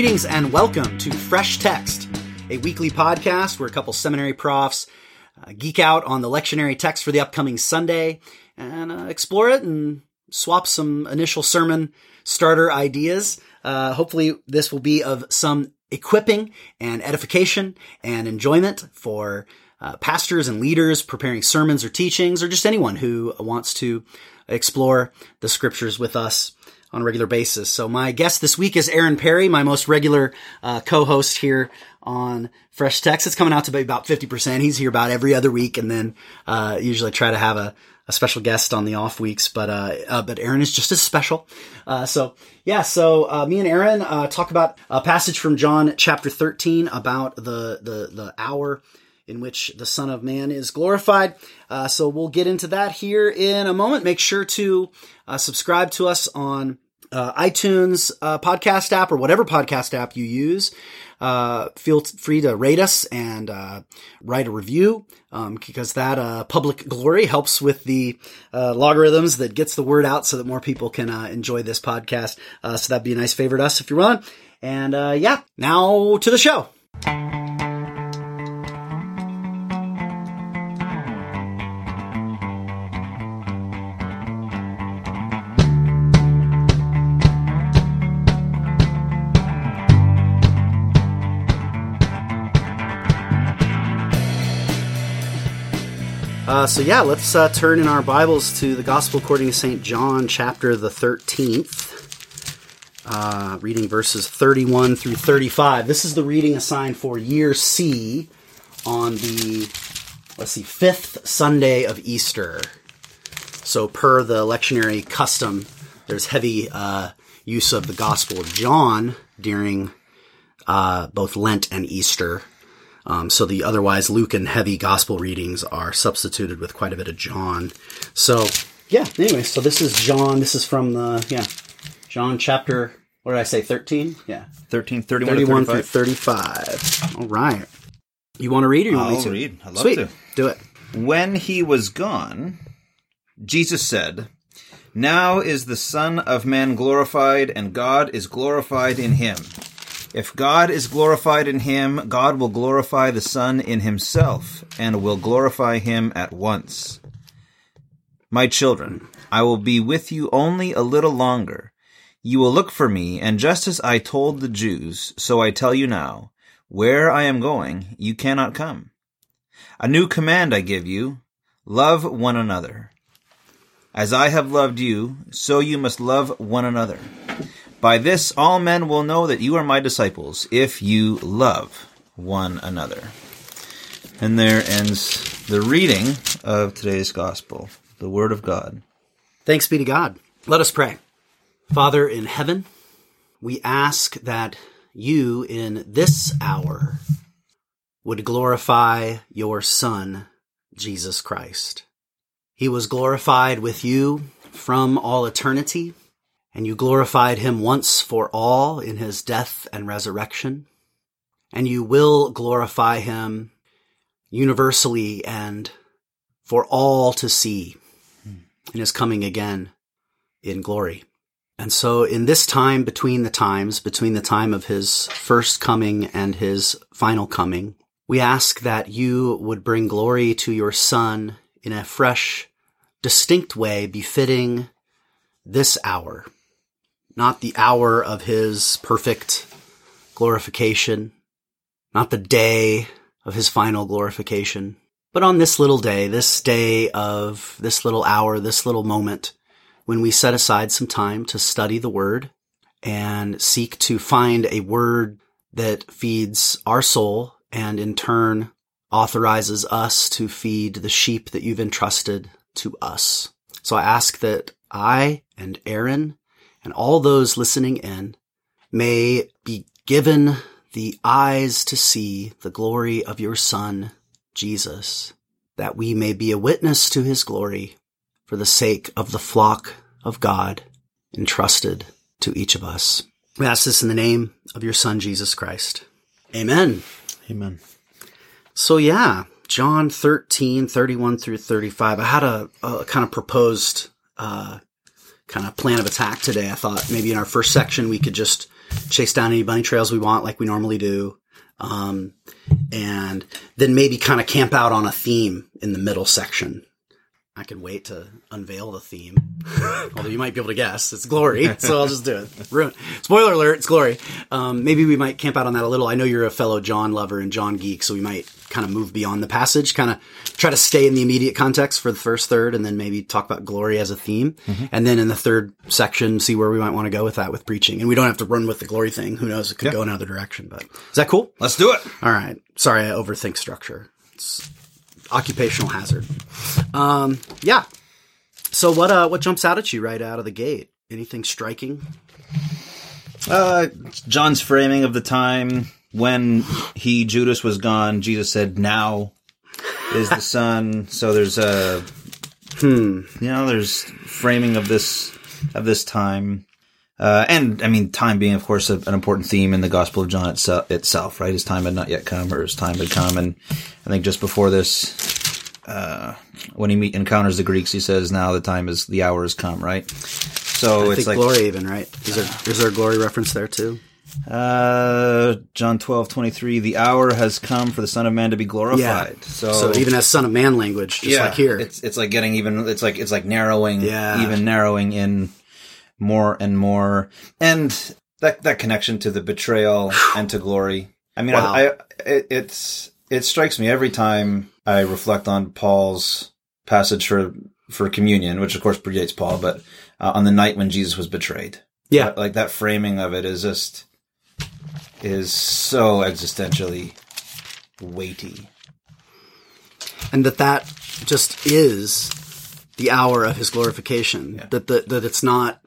Greetings and welcome to Fresh Text, a weekly podcast where a couple seminary profs uh, geek out on the lectionary text for the upcoming Sunday and uh, explore it and swap some initial sermon starter ideas. Uh, hopefully, this will be of some equipping and edification and enjoyment for uh, pastors and leaders preparing sermons or teachings, or just anyone who wants to explore the scriptures with us on a regular basis. So my guest this week is Aaron Perry, my most regular uh, co-host here on Fresh Text. It's coming out to be about 50%. He's here about every other week and then uh, usually try to have a, a special guest on the off weeks, but uh, uh but Aaron is just as special. Uh, so yeah, so uh, me and Aaron talk about a passage from John chapter 13 about the the the hour in which the Son of Man is glorified. Uh, so we'll get into that here in a moment. Make sure to uh, subscribe to us on uh, iTunes uh, podcast app or whatever podcast app you use. Uh, feel free to rate us and uh, write a review um, because that public glory helps with the logarithms that gets the word out so that more people can enjoy this podcast. so that'd be a nice favor to us if you're willing. And yeah, now to the show. Uh, so yeah, let's uh, turn in our Bibles to the Gospel according to St. John, chapter the 13th, uh, reading verses 31 through 35. This is the reading assigned for year C on the, let's see, fifth Sunday of Easter. So per the lectionary custom, there's heavy uh, use of the Gospel of John during uh, both Lent and Easter. Um, so the otherwise Lukan heavy gospel readings are substituted with quite a bit of John. So yeah. Anyway, so this is John. This is from the yeah John chapter. What did I say? Thirteen. Yeah. 13, 31, 31 through 35. All right. You want to read or you want I'll me to? read. I'd love Sweet. to. Do it. When he was gone, Jesus said, Now is the Son of Man glorified, and God is glorified in him. If God is glorified in him, God will glorify the Son in himself, and will glorify him at once. My children, I will be with you only a little longer. You will look for me, and just as I told the Jews, so I tell you now, where I am going, you cannot come. A new command I give you, love one another. As I have loved you, so you must love one another. By this all men will know that you are my disciples, if you love one another. And there ends the reading of today's gospel, the word of God. Thanks be to God. Let us pray. Father in heaven, we ask that you in this hour would glorify your Son, Jesus Christ. He was glorified with you from all eternity and you glorified him once for all in his death and resurrection. And you will glorify him universally and for all to see in his coming again in glory. And so in this time between the times, between the time of his first coming and his final coming, we ask that you would bring glory to your son in a fresh, distinct way befitting this hour not the hour of his perfect glorification, not the day of his final glorification, but on this little day, this day of this little hour, this little moment, when we set aside some time to study the word and seek to find a word that feeds our soul and in turn authorizes us to feed the sheep that you've entrusted to us. So I ask that I and Aaron and all those listening in may be given the eyes to see the glory of your Son, Jesus, that we may be a witness to his glory for the sake of the flock of God entrusted to each of us. We ask this in the name of your Son, Jesus Christ. Amen. Amen. So yeah, John 13, 31 through 35. I had a, a kind of proposed, uh, kind of plan of attack today. I thought maybe in our first section we could just chase down any bunny trails we want, like we normally do. Um, and then maybe kind of camp out on a theme in the middle section. I can wait to unveil the theme. Although you might be able to guess. It's glory. So I'll just do it. Ruin. Spoiler alert, it's glory. Um, maybe we might camp out on that a little. I know you're a fellow John lover and John geek, so we might kind of move beyond the passage, kind of try to stay in the immediate context for the first third, and then maybe talk about glory as a theme. And then in the third section, see where we might want to go with that with preaching. And we don't have to run with the glory thing. Who knows? It could go another direction, but is that cool? Let's do it. All right. Sorry, I overthink structure. It's occupational hazard. Um, yeah. So what uh what jumps out at you right out of the gate? Anything striking? Uh, John's framing of the time when he Judas was gone. Jesus said, "Now is the Son." So there's a, hmm, you know, there's framing of this of this time, uh, and I mean, time being, of course, a, an important theme in the Gospel of John itself, itself. Right, his time had not yet come, or his time had come, and I think just before this. Uh, when he meet, encounters the Greeks, he says, "Now the time is the hour has come." Right, so I it's think like glory even, right? Is there is there a glory reference there too? Uh, John twelve twenty three. The hour has come for the Son of Man to be glorified. So, So even as son of man language, just yeah, like here. it's it's like getting even. It's like it's like narrowing. Yeah. even narrowing in more and more, and that that connection to the betrayal and to glory. I mean, Wow. I, I it, it's it strikes me every time I reflect on Paul's passage for for communion, which of course predates Paul, but uh, on the night when Jesus was betrayed. Yeah. Like that framing of it is just is so existentially weighty. and that that just is the hour of his glorification. That the, that it's not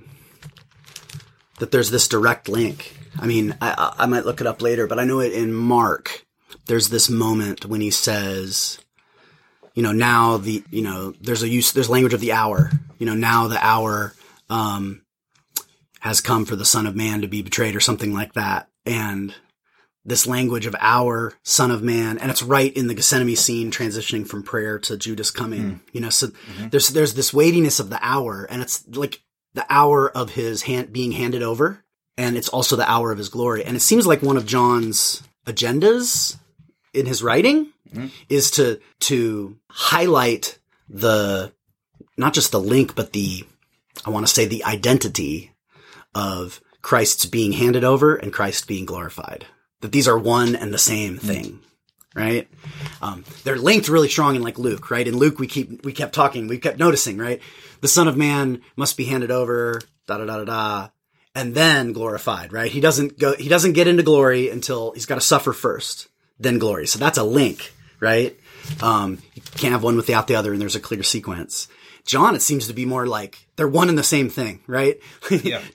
that there's this direct link. I mean, I, I I might look it up later, but I know it in Mark. There's this moment when he says, you know, now the you know there's a use there's language of the hour. You know, now the hour um, has come for the Son of Man to be betrayed, or something like that, and this language of our son of man and it's right in the gethsemane scene transitioning from prayer to judas coming hmm. you know? So mm-hmm. there's there's this weightiness of the hour and it's like the hour of his hand being handed over and it's also the hour of his glory. And it seems like one of john's agendas in his writing mm-hmm. is to to highlight the not just the link but the i want to say the identity of Christ's being handed over and Christ being glorified. That these are one and the same thing, right? Um, they're linked really strong in like Luke, right? In Luke, we keep we kept talking, we kept noticing, right? The Son of Man must be handed over, da da da da da, and then glorified, right? He doesn't go, he doesn't get into glory until he's got to suffer first, then glory. So that's a link, right? Um, you can't have one without the other, and there's a clear sequence. John, it seems to be more like they're one and the same thing, right?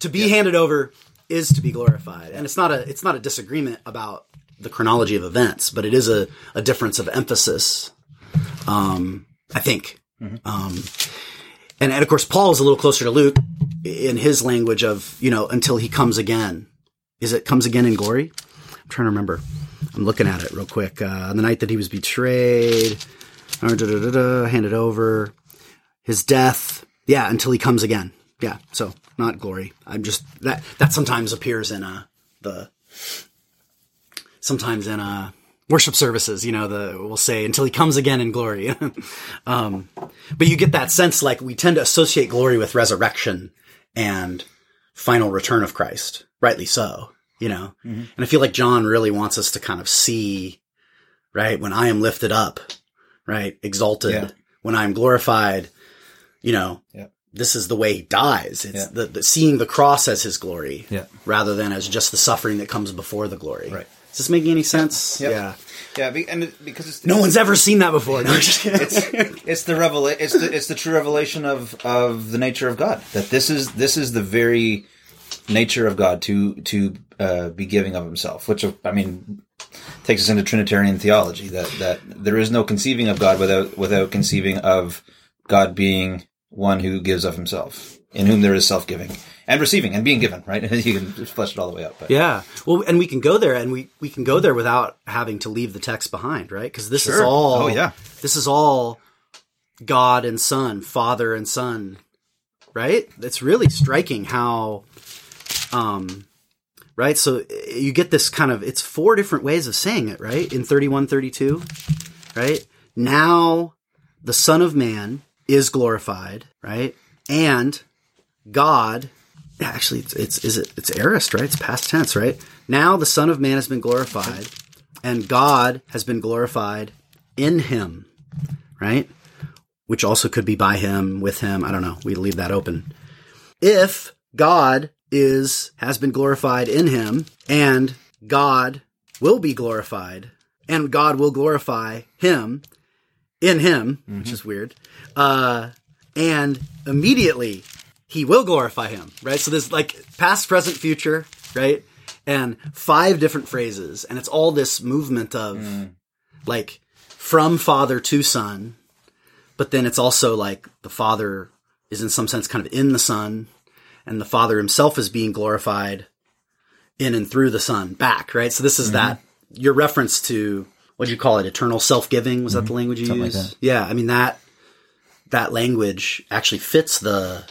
to be handed over is to be glorified, and it's not a it's not a disagreement about the chronology of events, but it is a, a difference of emphasis. Um, I think, um, and and of course, Paul is a little closer to Luke in his language of you know until he comes again. Is it comes again in glory? I'm trying to remember. I'm looking at it real quick. Uh, on the night that he was betrayed, uh, da, da, da, da, handed over, his death. Yeah, until he comes again. Yeah, so not glory. I'm just that that sometimes appears in uh the sometimes in uh worship services. You know, the we'll say until he comes again in glory. um, but you get that sense like we tend to associate glory with resurrection and final return of Christ, rightly so. You know, and I feel like John really wants us to kind of see, right, when I am lifted up, right, exalted, Yeah. when I am glorified, you know, Yeah. this is the way he dies. It's Yeah. the, the seeing the cross as his glory, Yeah. rather than as just the suffering that comes before the glory. Right. Is this making any sense? Yep. Yeah. Yeah, be- and because it's No one's ever seen that before. No, it's it's the revela- it's the it's the true revelation of of the nature of God that this is this is the very nature of God to to uh, be giving of Himself, which I mean takes us into Trinitarian theology that that there is no conceiving of God without without conceiving of God being one who gives of Himself, in whom there is self giving and receiving and being given. Right, you can just flesh it all the way out. But Yeah. Well, and we can go there and we, we can go there without having to leave the text behind, right? Because this is all, Oh, yeah. this is all God and Son, Father and Son, right? It's really striking how, um, right? So you get this kind of, it's four different ways of saying it, right? In 31, 32, right? Now the Son of Man is glorified, right? And God, actually, it's, it's, is it, it's aorist, right? It's past tense, right? Now the Son of Man has been glorified and God has been glorified in him, right? Which also could be by him, with him. I don't know. We leave that open. If God is, has been glorified in him and God will be glorified and God will glorify him in him, which mm-hmm. is weird. Uh, and immediately he will glorify him, right? So there's like past, present, future, right? And five different phrases. And it's all this movement of mm. like from father to son. But then it's also like the father is in some sense kind of in the son and the father himself is being glorified in and through the son back, right? So this is mm-hmm. that your reference to what do you call it? Eternal self-giving. Was that the language you Something like used? that. Yeah. I mean, that, that language actually fits the,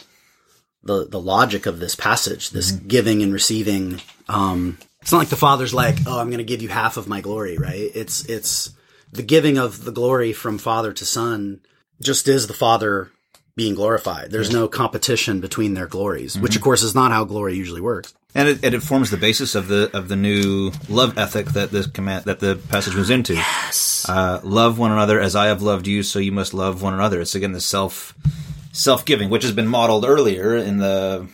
the, the logic of this passage, this Mm-hmm. giving and receiving. Um, it's not like the father's like, oh, I'm going to give you half of my glory, right? It's, it's the giving of the glory from father to son just is the father being glorified. There's no competition between their glories, which Mm-hmm. of course is not how glory usually works. And it, and it forms the basis of the of the new love ethic that this command that the passage moves into. Yes. Uh, love one another as I have loved you, so you must love one another. It's again the self self giving, which has been modeled earlier in the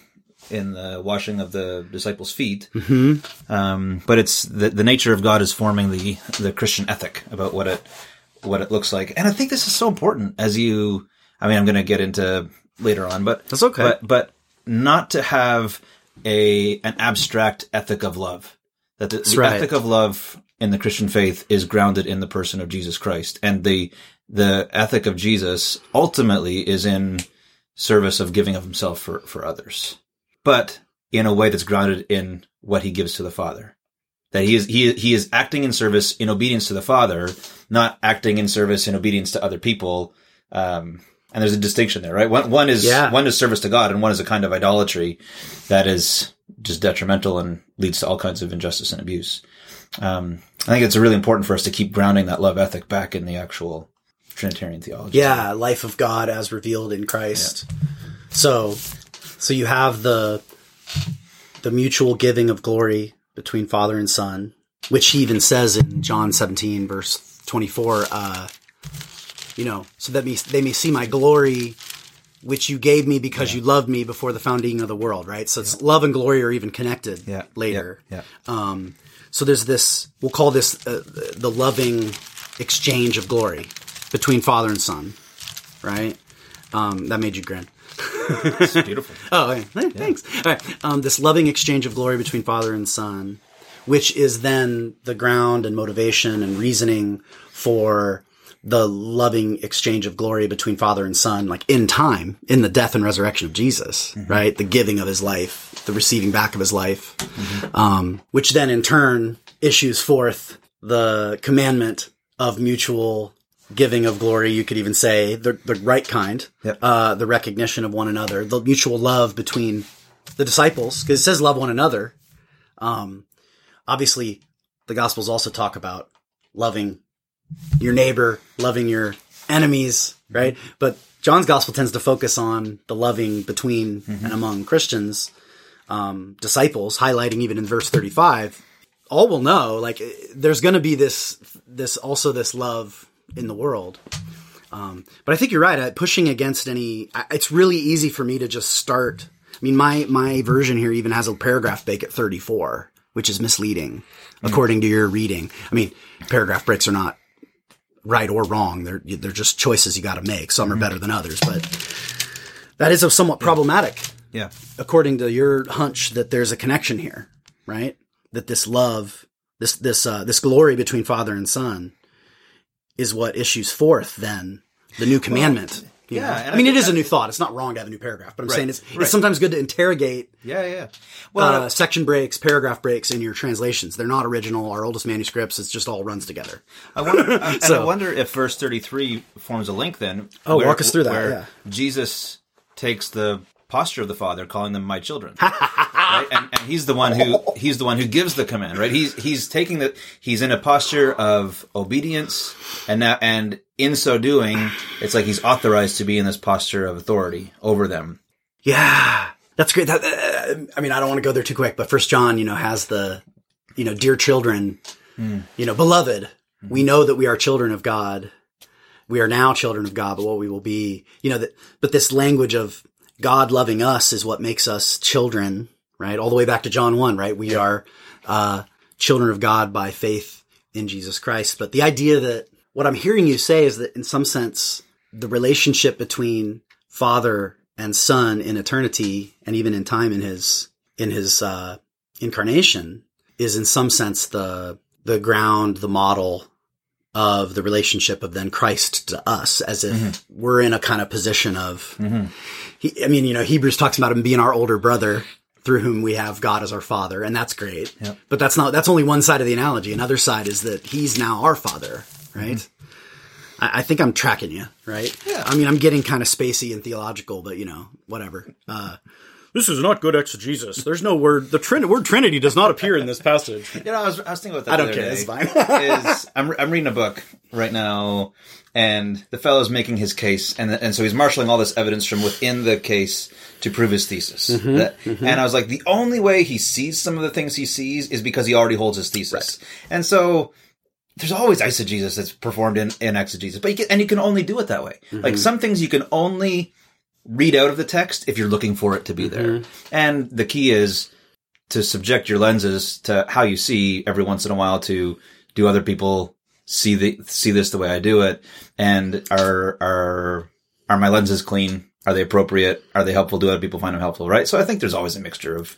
in the washing of the disciples' feet. Mm-hmm. Um, but it's the the nature of God is forming the the Christian ethic about what it what it looks like. And I think this is so important as you. I mean, I'm going to get into later on, but That's okay. But but not to have a an abstract ethic of love. That the, the right. ethic of love in the Christian faith is grounded in the person of Jesus Christ, and the the ethic of Jesus ultimately is in service of giving of himself for for others, but in a way that's grounded in what he gives to the Father. That he is he he is acting in service in obedience to the Father, not acting in service in obedience to other people. Um, and there's a distinction there, right? One, one is Yeah. one is service to God, and one is a kind of idolatry that is just detrimental and leads to all kinds of injustice and abuse. Um, I think it's really important for us to keep grounding that love ethic back in the actual Trinitarian theology. Yeah, life of God as revealed in Christ. So, so you have the the mutual giving of glory between Father and Son, which he even says in John 17 verse 24. Uh, you know, so that me they may see my glory, which you gave me because you loved me before the founding of the world. Right. So it's love and glory are even connected Yeah. later. Yeah. Um, so there's this, we'll call this uh, the loving exchange of glory between father and son, right? Um, that made you grin. It's beautiful. Oh, okay. Hey, thanks. All right. Um, this loving exchange of glory between father and son, which is then the ground and motivation and reasoning for the loving exchange of glory between father and son, like in time, in the death and resurrection of Jesus, right? The giving of his life, the receiving back of his life, um, which then in turn issues forth the commandment of mutual giving of glory. You could even say the, the right kind, Yep. uh, the recognition of one another, the mutual love between the disciples, because it says love one another. Um, obviously, the Gospels also talk about loving your neighbor, loving your enemies, right? But John's Gospel tends to focus on the loving between and among Christians, um, disciples, highlighting even in verse 35. All will know, like, eh, there's going to be this, this, also this love in the world. Um, but I think you're right. Uh, pushing against any, it's really easy for me to just start. I mean, my my version here even has a paragraph break at 34, which is misleading, according to your reading. I mean, paragraph breaks are not right or wrong. They're they're just choices you got to make. Some are better than others, but that is a somewhat problematic, Yeah. according to your hunch that there's a connection here, right? That this love, this this uh, this glory between father and son, is what issues forth then the new commandment. you yeah, and I mean, I it a new thought. It's not wrong to have a new paragraph, but I'm Right, saying it's right. it's sometimes good to interrogate Yeah. Yeah. Well, uh, section breaks, paragraph breaks in your translations. They're not original. Our oldest manuscripts, it's just all runs together. I wonder, and I So- wonder if verse 33 forms a link then. Oh, walk us through that, where yeah. Jesus takes the posture of the Father, calling them my children. right? and, and he's the one who he's the one who gives the command, right? He's he's taking the he's in a posture of obedience, and now and in so doing, it's like he's authorized to be in this posture of authority over them. Yeah, that's great. That, uh, I mean, I don't want to go there too quick, but First John, you know, has the, you know, dear children, you know, beloved. We know that we are children of God. We are now children of God, but what we will be, you know, that. But this language of God loving us is what makes us children, right? All the way back to John one, right? We are uh, children of God by faith in Jesus Christ. But the idea that what I'm hearing you say is that in some sense, the relationship between father and son in eternity and even in time in his, in his, uh, incarnation is in some sense the, the ground, the model of the relationship of then Christ to us as if we're in a kind of position of, he, I mean, you know, Hebrews talks about him being our older brother through whom we have God as our father. And that's great. Yep. But that's not, that's only one side of the analogy. Another side is that he's now our father, right? I, I think I'm tracking you, right? Yeah. I mean, I'm getting kind of spacey and theological, but you know, whatever. Uh, this is not good exegesis. There's no word. The trin- word Trinity does not appear in this passage. You know, I was, I was thinking about that. I don't care. day. It's fine. is I'm I'm reading a book right now, and the fellow's making his case, and and so he's marshaling all this evidence from within the case to prove his thesis. Mm-hmm, That- And I was like, the only way he sees some of the things he sees is because he already holds his thesis, and so. There's always eisegesis that's performed in, in exegesis, but you can, and you can only do it that way. Mm-hmm. Like some things you can only read out of the text if you're looking for it to be there. Mm-hmm. And the key is to subject your lenses to how you see every once in a while to do other people see the see this the way I do it and are are are my lenses clean are they appropriate are they helpful do other people find them helpful right so I think there's always a mixture of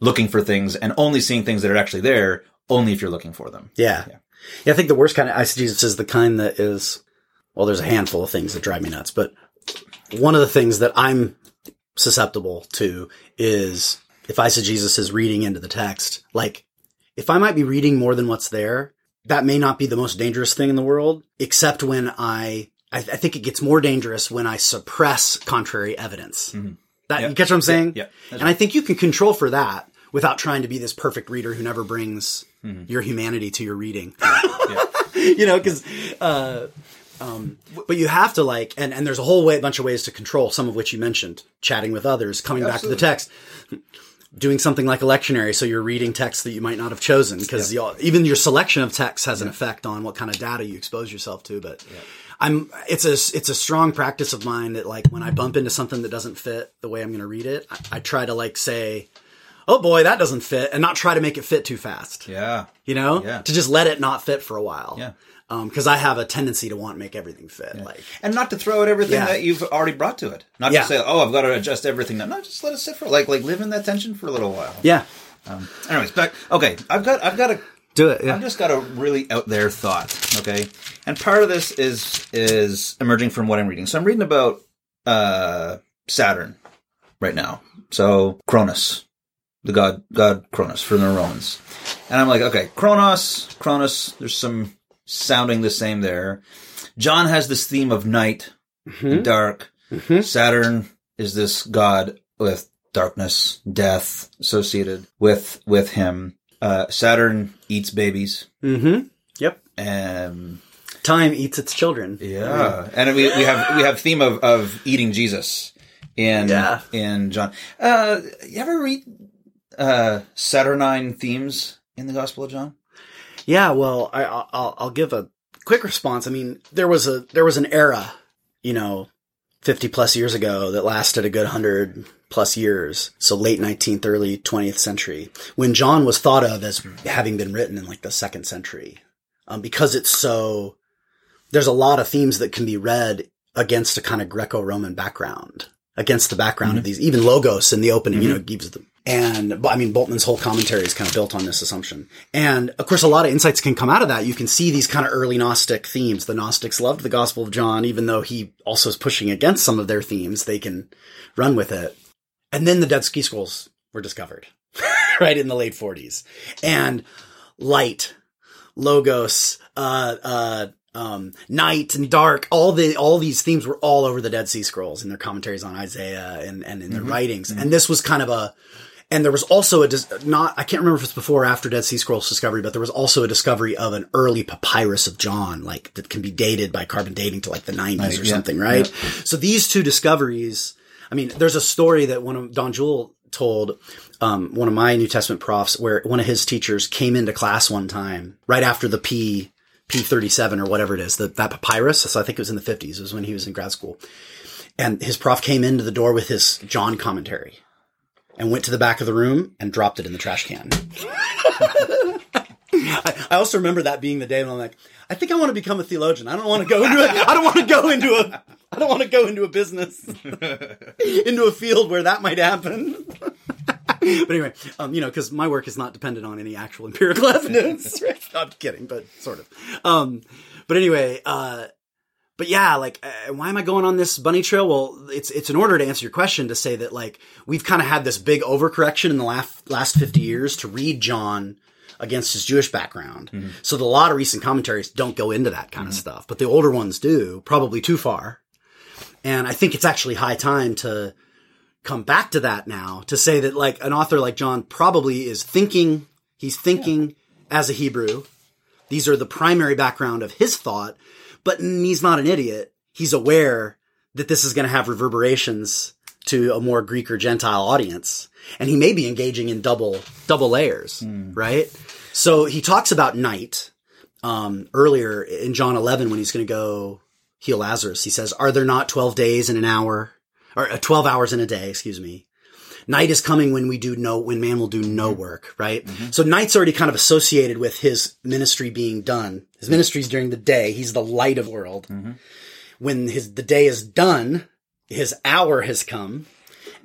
looking for things and only seeing things that are actually there only if you're looking for them Yeah. yeah. I think the worst kind of eisegesis is the kind that is, well, there's a handful of things that drive me nuts, but one of the things that I'm susceptible to is if eisegesis is reading into the text, like if I might be reading more than what's there, that may not be the most dangerous thing in the world, except when I, I, I think it gets more dangerous when I suppress contrary evidence. That, Yeah. you catch what I'm saying? yeah, that's And I think you can control for that without trying to be this perfect reader who never brings your humanity to your reading. you know, because, uh, um, but you have to like, and, and there's a whole way, bunch of ways to control, some of which you mentioned, chatting with others, coming back to the text, doing something like a lectionary. So you're reading text that you might not have chosen because even your selection of text has an effect on what kind of data you expose yourself to. But I'm, it's a, it's a strong practice of mine that like when I bump into something that doesn't fit the way I'm going to read it, I, I try to like say, oh boy, that doesn't fit, and not try to make it fit too fast. yeah You know, Yeah. to just let it not fit for a while. Yeah. Because I have a tendency to want to make everything fit. Like, and not to throw out everything Yeah. that you've already brought to it not Yeah. to say oh I've got to adjust everything now no just let it sit for like like live in that tension for a little while yeah, anyways back okay I've got I've got a do it. I've just got a really out there thought, okay? And part of this is is emerging from what I'm reading. So I'm reading about uh Saturn right now. So Cronus, the god god Cronus from the Romans. And I'm like, okay, Kronos, Cronus, there's some sounding the same there. John has this theme of night, and dark. Saturn is this god with darkness, death associated with with him. Uh, Saturn eats babies. Mm-hmm. Yep. Um, Time eats its children. yeah, and we we have we have theme of of eating Jesus in Yeah. in John. Uh, you ever read uh Saturnine themes in the Gospel of John? Yeah. Well, I, I'll, I'll give a quick response. I mean, there was a there was an era, you know, fifty plus years ago that lasted a good hundred plus years. So late nineteenth, early twentieth century, when John was thought of as having been written in like the second century, um, because it's so. There's a lot of themes that can be read against a kind of Greco-Roman background, against the background of these, even logos in the opening, you know, gives them. And I mean, Bultmann's whole commentary is kind of built on this assumption. And of course, a lot of insights can come out of that. You can see these kind of early Gnostic themes. The Gnostics loved the Gospel of John, even though he also is pushing against some of their themes. They can run with it. And then the Dead Sea Scrolls were discovered, right in the late 40s. And light, logos, uh, uh, um, night and dark, all the, all these themes were all over the Dead Sea Scrolls in their commentaries on Isaiah and, and in their writings. And this was kind of a, and there was also a dis- not I can't remember if it's before or after Dead Sea Scrolls discovery, but there was also a discovery of an early papyrus of John, like that can be dated by carbon dating to like the 90s or yeah, something, right? So these two discoveries, I mean, there's a story that one of Don Jewell told um, one of my New Testament profs where one of his teachers came into class one time right after the P P37 or whatever it is, the, that papyrus. So I think it was in the 50s. It was when he was in grad school. And his prof came into the door with his John commentary and went to the back of the room and dropped it in the trash can. I, I also remember that being the day when I'm like, I think I want to become a theologian. I don't want to go into it. I don't want to go into a. I don't want to go into a business, into a field where that might happen. but anyway, um, you know, because my work is not dependent on any actual empirical evidence. Right? Not kidding, but sort of. Um, but anyway, uh, but yeah, like, uh, why am I going on this bunny trail? Well, it's it's in order to answer your question to say that like we've kind of had this big overcorrection in the last last fifty years to read John against his Jewish background. So the, a lot of recent commentaries don't go into that kind of stuff, but the older ones do, probably too far. And I think it's actually high time to come back to that now to say that like an author like John probably is thinking, he's thinking as a Hebrew. These are the primary background of his thought, but he's not an idiot. He's aware that this is going to have reverberations to a more Greek or Gentile audience. And he may be engaging in double, double layers, right? So he talks about night, um, earlier in John 11 when he's going to go heal Lazarus. He says, are there not 12 days in an hour or uh, 12 hours in a day? Excuse me. Night is coming when we do no, when man will do no mm-hmm. work, right? Mm-hmm. So night's already kind of associated with his ministry being done. His ministry's during the day. He's the light of the world. Mm-hmm. When his, the day is done, his hour has come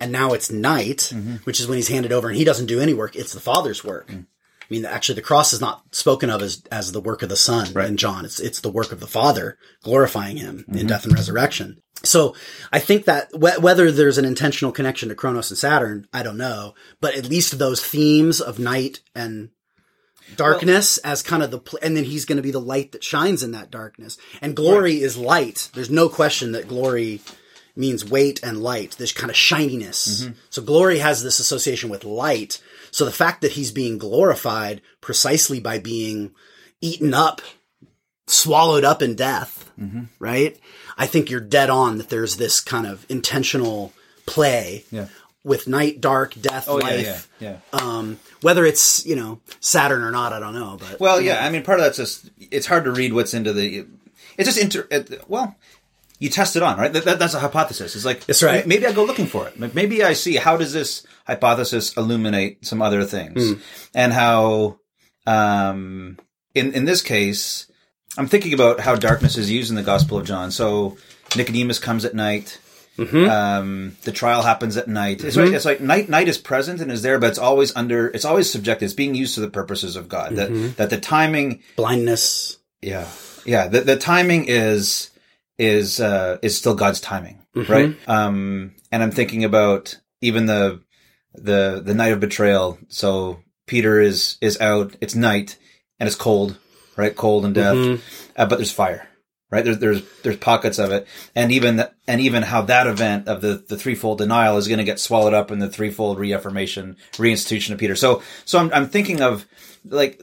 and now it's night, which is when he's handed over and he doesn't do any work. It's the father's work. Mm. I mean, actually the cross is not spoken of as, as the work of the son right. in John. It's, it's the work of the father glorifying him in death and resurrection. So I think that wh- whether there's an intentional connection to Kronos and Saturn, I don't know, but at least those themes of night and darkness as kind of the, pl- and then he's going to be the light that shines in that darkness. And glory is light. There's no question that glory means weight and light, this kind of shininess. Mm-hmm. So glory has this association with light. So the fact that he's being glorified precisely by being eaten up, swallowed up in death, mm-hmm. right? I think you're dead on that there's this kind of intentional play Yeah. with night, dark, death, Oh, life. yeah, yeah. Um, whether it's, you know, Saturn or not, I don't know, but Well, yeah, I mean, part of that's just it's hard to read what's into the. It's just inter. It, well, you test it on, right? That, that, that's a hypothesis. It's like That's right. Maybe I go looking for it. Like, Maybe I see how does this hypothesis illuminate some other things, Hmm. and how, um, in in this case, I'm thinking about how darkness is used in the Gospel of John. So Nicodemus comes at night. Mm-hmm. Um, the trial happens at night. It's, right, it's like night. Night is present and is there, but it's always under. It's always subjective. It's being used to the purposes of God. Mm-hmm. That that the timing blindness. yeah, yeah. The the timing is is uh is still God's timing, Mm-hmm. right? Um, and I'm thinking about even the the the night of betrayal. So Peter is is out. It's night and it's cold, right? Cold and death, Mm-hmm. uh, but there's fire. Right there's there's there's pockets of it, and even and even how that event of the the threefold denial is going to get swallowed up in the threefold reaffirmation, reinstitution of Peter. So so I'm I'm thinking of like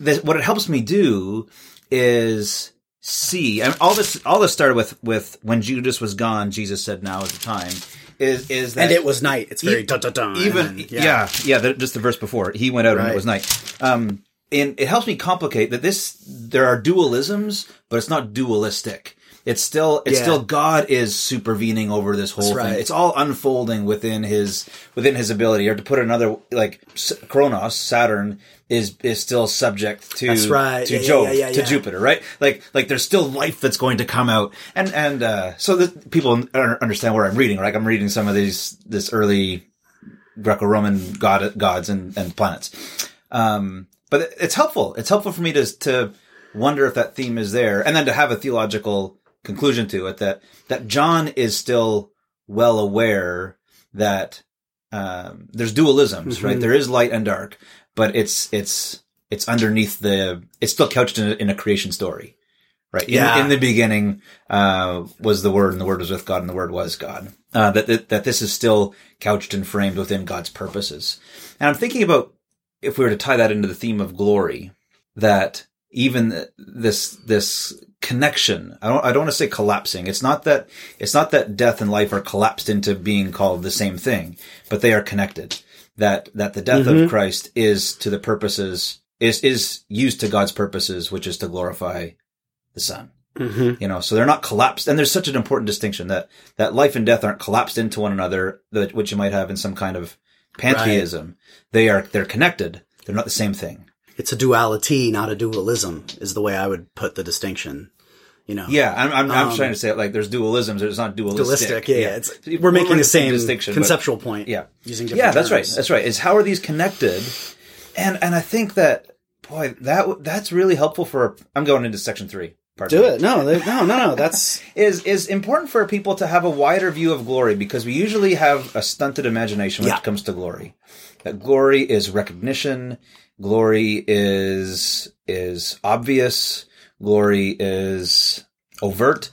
this, what it helps me do is see and all this all this started with with when Judas was gone Jesus said now is the time is is that And it was night. It's very E- dun, dun, dun, even and yeah yeah, the, just the verse before he went out and it was night um and it helps me complicate that this there are dualisms but it's not dualistic it's still it's Yeah. still God is supervening over this whole thing. It's all unfolding within his within his ability. Or to put it another like Kronos, Saturn is is still subject to That's right. to Yeah, Jove, yeah, to. Jupiter, right? Like like there's still life that's going to come out, and and uh, so that people understand where I'm reading. Right, I'm reading some of these this early Greco-Roman god gods and, and planets. Um, but it's helpful. It's helpful for me to to wonder if that theme is there, and then to have a theological conclusion to it that that John is still well aware that um, there's dualisms, right? There is light and dark, but it's it's it's underneath the it's still couched in a, in a creation story, right? Yeah. In, in the beginning uh, was the Word, and the Word was with God, and the Word was God. Uh, that, that that this is still couched and framed within God's purposes. And I'm thinking about if we were to tie that into the theme of glory, that even this this connection, I don't I don't want to say collapsing. It's not that it's not that death and life are collapsed into being called the same thing, but they are connected. That that the death of Christ is to the purposes is is used to God's purposes, which is to glorify the Son. Mm-hmm. You know, so they're not collapsed. And there's such an important distinction that, that life and death aren't collapsed into one another, that, which you might have in some kind of pantheism. They are, they're connected. They're not the same thing. It's a duality, not a dualism, is the way I would put the distinction. You know, Yeah. I'm, I'm, I'm Um, trying to say it like there's dualisms. There's not dualistic. dualistic. Yeah, yeah. It's, we're making the same distinction. but- conceptual point. Yeah. using different Yeah, that's right. That's right. Is how are these connected? And, and I think that, boy, that, that's really helpful for, I'm going into section three. Pardon Do me. it. No, they- no, no, no. That's is is important for people to have a wider view of glory because we usually have a stunted imagination when Yeah. it comes to glory. That glory is recognition, glory is is obvious, glory is overt,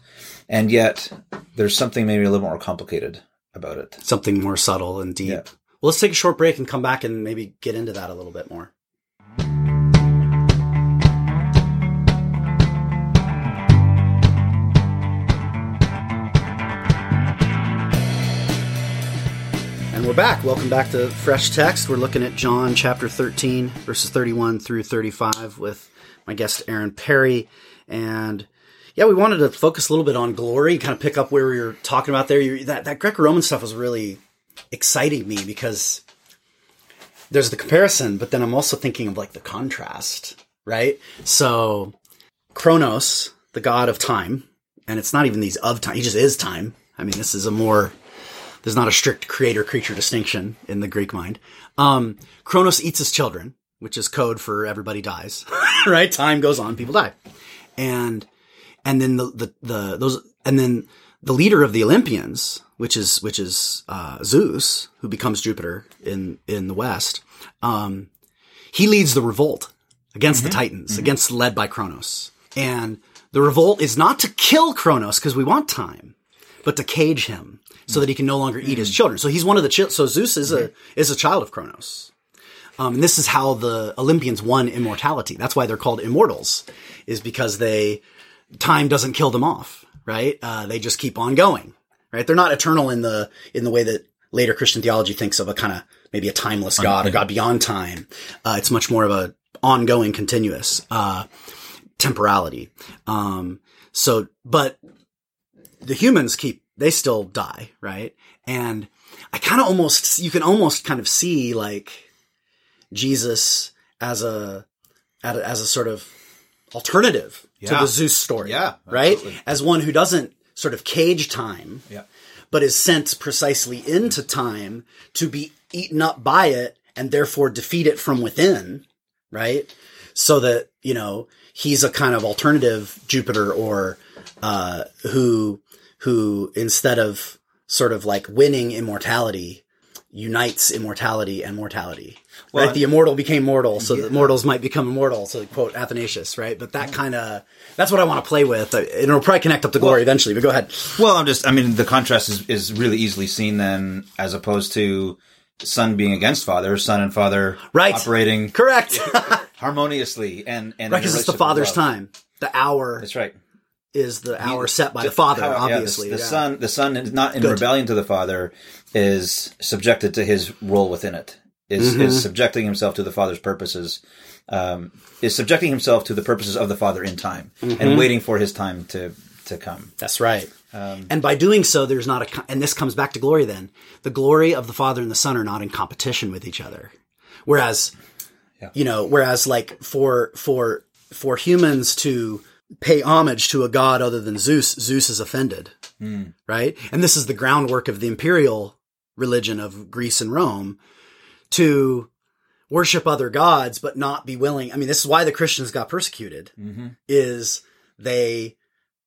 and yet there's something maybe a little more complicated about it. something more subtle and deep. Yeah. Well, let's take a short break and come back and maybe get into that a little bit more. And we're back. Welcome back to Fresh Text. We're looking at John chapter 13, verses 31 through 35 with my guest Aaron Perry. And yeah, we wanted to focus a little bit on glory, kind of pick up where we were talking about there. That that Greco-Roman stuff was really exciting me because there's the comparison, but then I'm also thinking of like the contrast, right? So Kronos, the god of time, and it's not even these of time, he just is time. I mean, this is a more there's not a strict creator creature distinction in the Greek mind. Um, Kronos eats his children, which is code for everybody dies, right? Time goes on, people die. And, and then the, the, the, those, and then the leader of the Olympians, which is, which is, uh, Zeus, who becomes Jupiter in, in the West, um, he leads the revolt against the Titans, against led by Kronos. And the revolt is not to kill Kronos because we want time, but to cage him so that he can no longer eat his children. So he's one of the chil- so Zeus is a is a child of Kronos. Um, and this is how the Olympians won immortality. That's why they're called immortals, is because they time doesn't kill them off, right? Uh, they just keep on going, right? They're not eternal in the in the way that later Christian theology thinks of a kind of maybe a timeless God, a God beyond time. Uh, it's much more of a ongoing, continuous uh, temporality. Um, so, but the humans keep they still die, right? And I kind of almost you can almost kind of see like Jesus as a as a, sort of alternative to the Zeus story, Yeah, right? As one who doesn't sort of cage time, Yeah. but is sent precisely into time to be eaten up by it and therefore defeat it from within, right? So that, you know, he's a kind of alternative Jupiter or, uh, who, who instead of sort of like winning immortality, unites immortality and mortality. Well, right? The immortal became mortal, so that mortals might become immortal, to quote Athanasius, right? But that kind of, that's what I want to play with. Uh, It'll probably connect up to glory eventually, but go ahead. Well, I'm just, I mean, the contrast is, is really easily seen then as opposed to son being against father, son and father Right. operating Correct. harmoniously and, and Right, because it's the father's time. The hour That's right. Is the hour set by the father, How- yeah, the- obviously. the, yeah. son, the son is not in Good. rebellion to the father, is subjected to his role within it. Is Mm-hmm. is subjecting himself to the father's purposes. Um, is subjecting himself to the purposes of the father in time Mm-hmm. and waiting for his time to to come. That's right. Um, and by doing so, there's not a, and this comes back to glory then. The glory of the Father and the Son are not in competition with each other. Whereas, Yeah. you know, whereas like for, for, for humans to pay homage to a god other than Zeus, Zeus is offended. Hmm. Right? And this is the groundwork of the imperial religion of Greece and Rome to worship other gods, but not be willing. I mean, this is why the Christians got persecuted mm-hmm. is they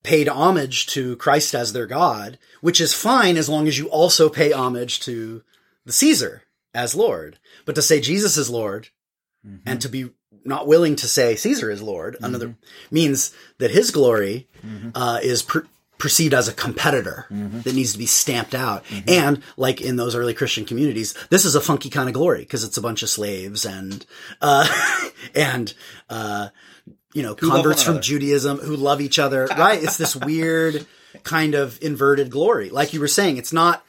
paid homage to Christ as their God, which is fine as long as you also pay homage to the Caesar as Lord. But to say Jesus is Lord mm-hmm. and to be not willing to say Caesar is Lord, another means that his glory uh, is per- perceived as a competitor that needs to be stamped out. And like in those early Christian communities, this is a funky kind of glory because it's a bunch of slaves and uh, and uh, you know love converts from. Judaism who love each other. right? It's this weird kind of inverted glory, like you were saying. It's not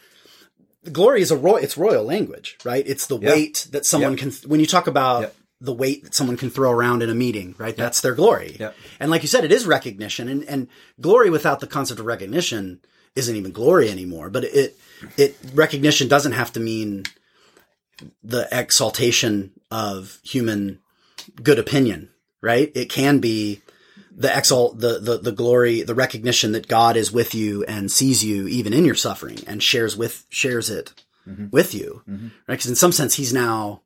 glory is a royal it's royal language right it's the Yeah. weight that someone Yep. can when you talk about Yep. The weight that someone can throw around in a meeting right? That's their glory. Yep. and like you said it is recognition and and glory without the concept of recognition isn't even glory anymore but it it recognition doesn't have to mean the exaltation of human good opinion right? It can be the exalt the, the the glory the recognition that God is with you and sees you even in your suffering and shares with shares it mm-hmm. with you mm-hmm. right? Because in some sense he's now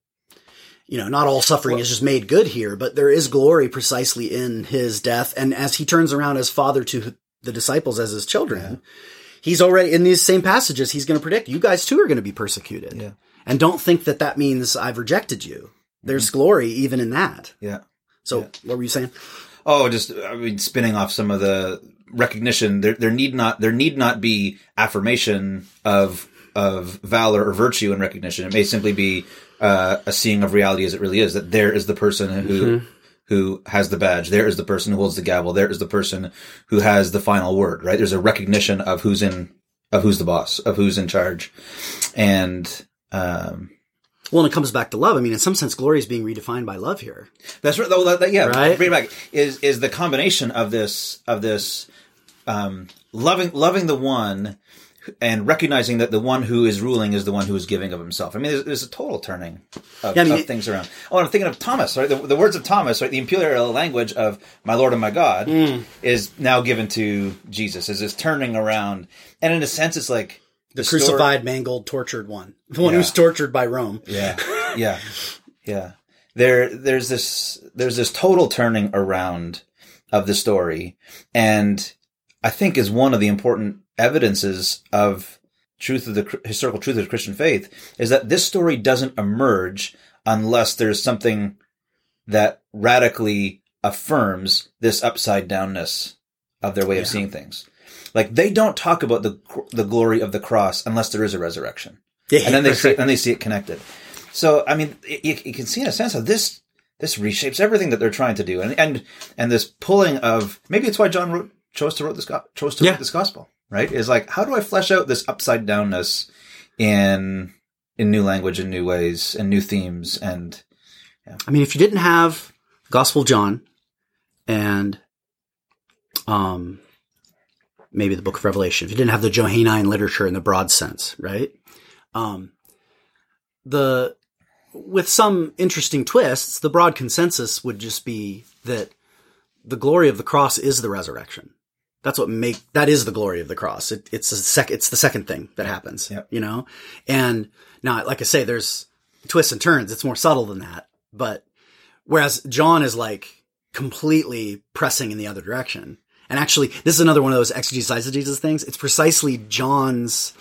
you know not all suffering is just made good here but there is glory precisely in his death and as he turns around as father to the disciples as his children he's already in these same passages he's going to predict you guys too are going to be persecuted Yeah. and don't think that that means i've rejected you there's mm-hmm. glory even in that Yeah. so what were you saying Oh, just I mean, spinning off some of the recognition. There, there need not there need not be affirmation of of valor or virtue and recognition. It may simply be uh, a seeing of reality as it really is. That there is the person who who has the badge. There is the person who holds the gavel. There is the person who has the final word. Right? There's a recognition of who's in of who's the boss, of who's in charge, and um, Well, and it comes back to love. I mean, in some sense, glory is being redefined by love here. That's right. Though, that, that- yeah, Right? bring back is is the combination of this of this um, loving loving the one and recognizing that the one who is ruling is the one who is giving of himself. I mean, there's, there's a total turning of, Yeah, I mean, of things around. Oh, I'm thinking of Thomas. Right, the, the words of Thomas, right, the imperial language of "my Lord and my God" Mm. is now given to Jesus. Is this turning around? And in a sense, it's like The story- crucified, mangled, tortured one. The one Yeah. who's tortured by Rome. Yeah, yeah, yeah. There, there's this, there's this total turning around of the story, and I think is one of the important evidences of truth of the historical truth of the Christian faith is that this story doesn't emerge unless there's something that radically affirms this upside downness of their way of seeing things. Like they don't talk about the the glory of the cross unless there is a resurrection Yeah, and then they see and they see it connected. So I mean, you, you can see in a sense how this this reshapes everything that they're trying to do, and and and this pulling of maybe it's why John wrote chose to wrote this chose to Yeah. write this gospel, right? Is like how do I flesh out this upside downness in in new language and new ways and new themes and I mean, if you didn't have Gospel John and um, maybe the Book of Revelation, if you didn't have the Johannine literature in the broad sense, right? Um, the with some interesting twists, the broad consensus would just be that the glory of the cross is the resurrection. That's what make that is the glory of the cross. It, it's a sec, it's the second thing that happens. Yep. You know, and now, like I say, there's twists and turns. It's more subtle than that. But whereas John is like completely pressing in the other direction. And actually, this is another one of those exegesis eisegesis things. It's precisely John's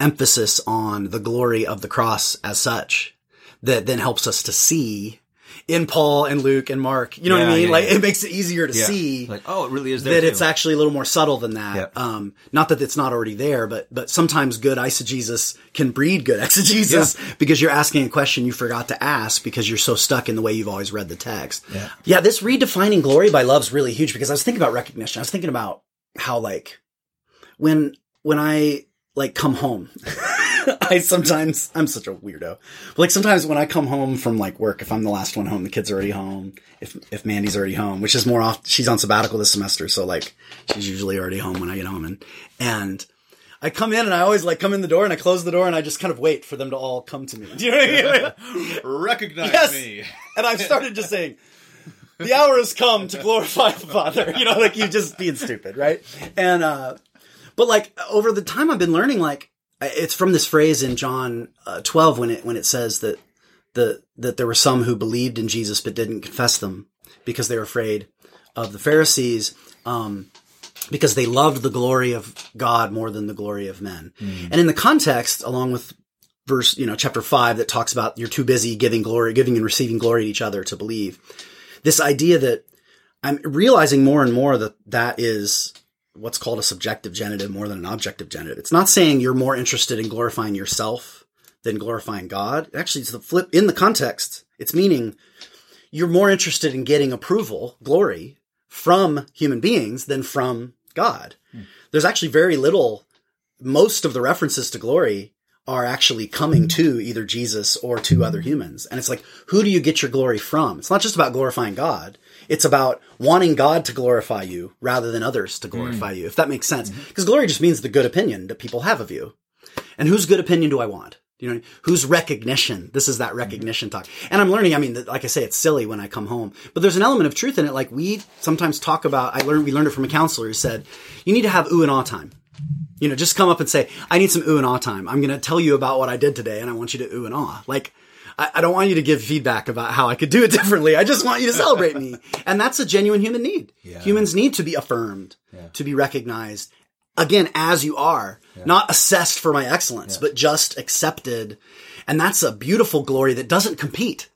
emphasis on the glory of the cross as such that then helps us to see in Paul and Luke and Mark. You know what I mean? yeah, like yeah. it makes it easier to see like oh, it really is there that too. it's actually a little more subtle than that. Yep. Um, not that it's not already there, but but sometimes good eisegesis can breed good exegesis because you're asking a question you forgot to ask because you're so stuck in the way you've always read the text. Yeah. yeah. This redefining glory by love is really huge because I was thinking about recognition. I was thinking about how like when when I like come home. I sometimes I'm such a weirdo. But like sometimes when I come home from like work, if I'm the last one home, the kids are already home. If if Mandy's already home, which is more often, she's on sabbatical this semester, so like she's usually already home when I get home, and and I come in and I always like come in the door and I close the door and I just kind of wait for them to all come to me. Do you know what I mean? recognize Yes. me. and I've started just saying, the hour has come to glorify the Father. You know, like you just being stupid, right? And, uh, but like over the time I've been learning, like it's from this phrase in John uh, 12 when it, when it says that the, that there were some who believed in Jesus but didn't confess them because they were afraid of the Pharisees. Um, because they loved the glory of God more than the glory of men. And in the context, along with verse, you know, chapter five that talks about you're too busy giving glory, giving and receiving glory to each other to believe. this idea that I'm realizing more and more that that is what's called a subjective genitive more than an objective genitive. It's not saying you're more interested in glorifying yourself than glorifying God. Actually, it's the flip in the context. It's meaning you're more interested in getting approval, glory from human beings than from God. Hmm. There's actually very little, most of the references to glory are actually coming to either Jesus or to other humans. And it's like, who do you get your glory from? It's not just about glorifying God. It's about wanting God to glorify you rather than others to glorify mm. you, if that makes sense. Because mm-hmm. glory just means the good opinion that people have of you. And whose good opinion do I want? You know, whose recognition? This is that mm-hmm. recognition talk. And I'm learning, I mean, like I say, it's silly when I come home, but there's an element of truth in it. Like we sometimes talk about, I learned, we learned it from a counselor who said, you need to have ooh and ah time. You know, just come up and say, I need some ooh and ah time. I'm going to tell you about what I did today and I want you to ooh and ah. Like, I, I, don't want you to give feedback about how I could do it differently. I just want you to celebrate me. And that's a genuine human need. Yeah. Humans need to be affirmed, yeah. to be recognized again, as you are, yeah. not assessed for my excellence, but just accepted. And that's a beautiful glory that doesn't compete.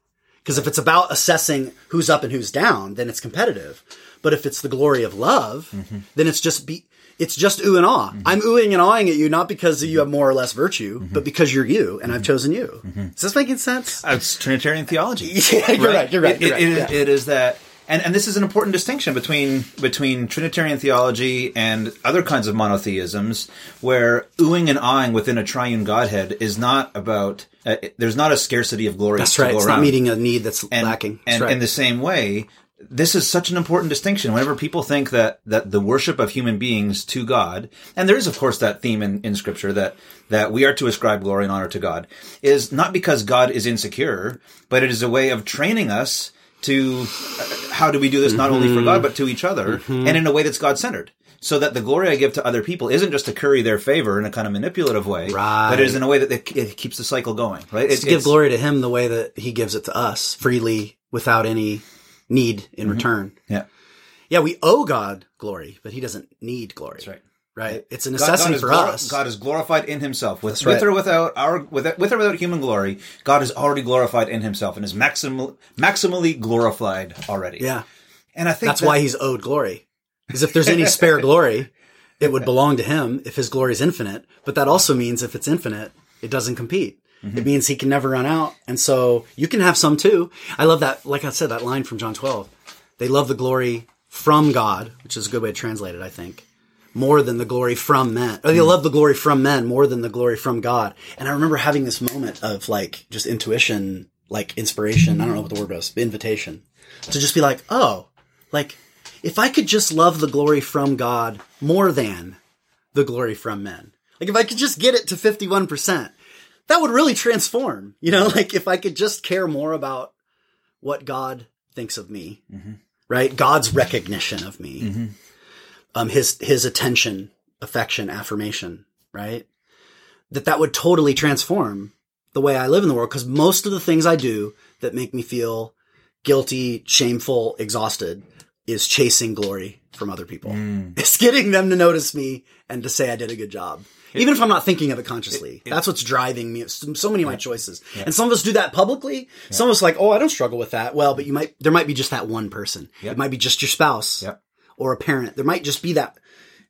Because if it's about assessing who's up and who's down, then it's competitive. But if it's the glory of love, mm-hmm. then it's just be, it's just ooh and ah. Mm-hmm. I'm oohing and awing at you, not because you have more or less virtue, mm-hmm. but because you're you and I've mm-hmm. chosen you. Mm-hmm. Is this making sense? Uh, it's Trinitarian theology. yeah, you're right. right. You're right. It, you're right. It, yeah. it is that, and, and this is an important distinction between between Trinitarian theology and other kinds of monotheisms, where oohing and awing within a triune Godhead is not about. Uh, there's not a scarcity of glory. That's right. It's around. not meeting a need that's and, lacking. That's and right. in the same way, this is such an important distinction. Whenever people think that, that the worship of human beings to God, and there is of course that theme in, in scripture that, that we are to ascribe glory and honor to God, is not because God is insecure, but it is a way of training us to, uh, how do we do this not mm-hmm. only for God, mm-hmm. but to each other, mm-hmm. and in a way that's God centered. So that the glory I give to other people isn't just to curry their favor in a kind of manipulative way, right. but it is in a way that it, it keeps the cycle going, right? It's, to give glory to Him the way that He gives it to us freely without any need in mm-hmm. return. Yeah. Yeah, we owe God glory, but he doesn't need glory. That's right. Right? It's a necessity God, God for glor- us. God is glorified in himself. With, right. with or without our with, with or without human glory, God is already glorified in himself and is maximal, maximally glorified already. Yeah. And I think that's that, why he's owed glory. Because if there's any spare glory, it would belong to him if his glory is infinite. But that also means if it's infinite, it doesn't compete. Mm-hmm. It means he can never run out. And so you can have some too. I love that, like I said, that line from John 12. They love the glory from God, which is a good way to translate it, I think, more than the glory from men. Or they mm-hmm. love the glory from men more than the glory from God. And I remember having this moment of like just intuition, like inspiration. I don't know what the word was, invitation to just be like, oh, like if I could just love the glory from God more than the glory from men. Like if I could just get it to 51%, that would really transform. You know, like if I could just care more about what God thinks of me, mm-hmm. right? God's recognition of me, mm-hmm. um, his his attention, affection, affirmation, right? That that would totally transform the way I live in the world because most of the things I do that make me feel guilty, shameful, exhausted is chasing glory from other people. Mm. It's getting them to notice me and to say I did a good job. Even if I'm not thinking of it consciously, it, it, that's what's driving me. So many of my choices, yeah. and some of us do that publicly. Yeah. Some of us like, oh, I don't struggle with that. Well, but you might, there might be just that one person. Yep. It might be just your spouse yep. or a parent. There might just be that.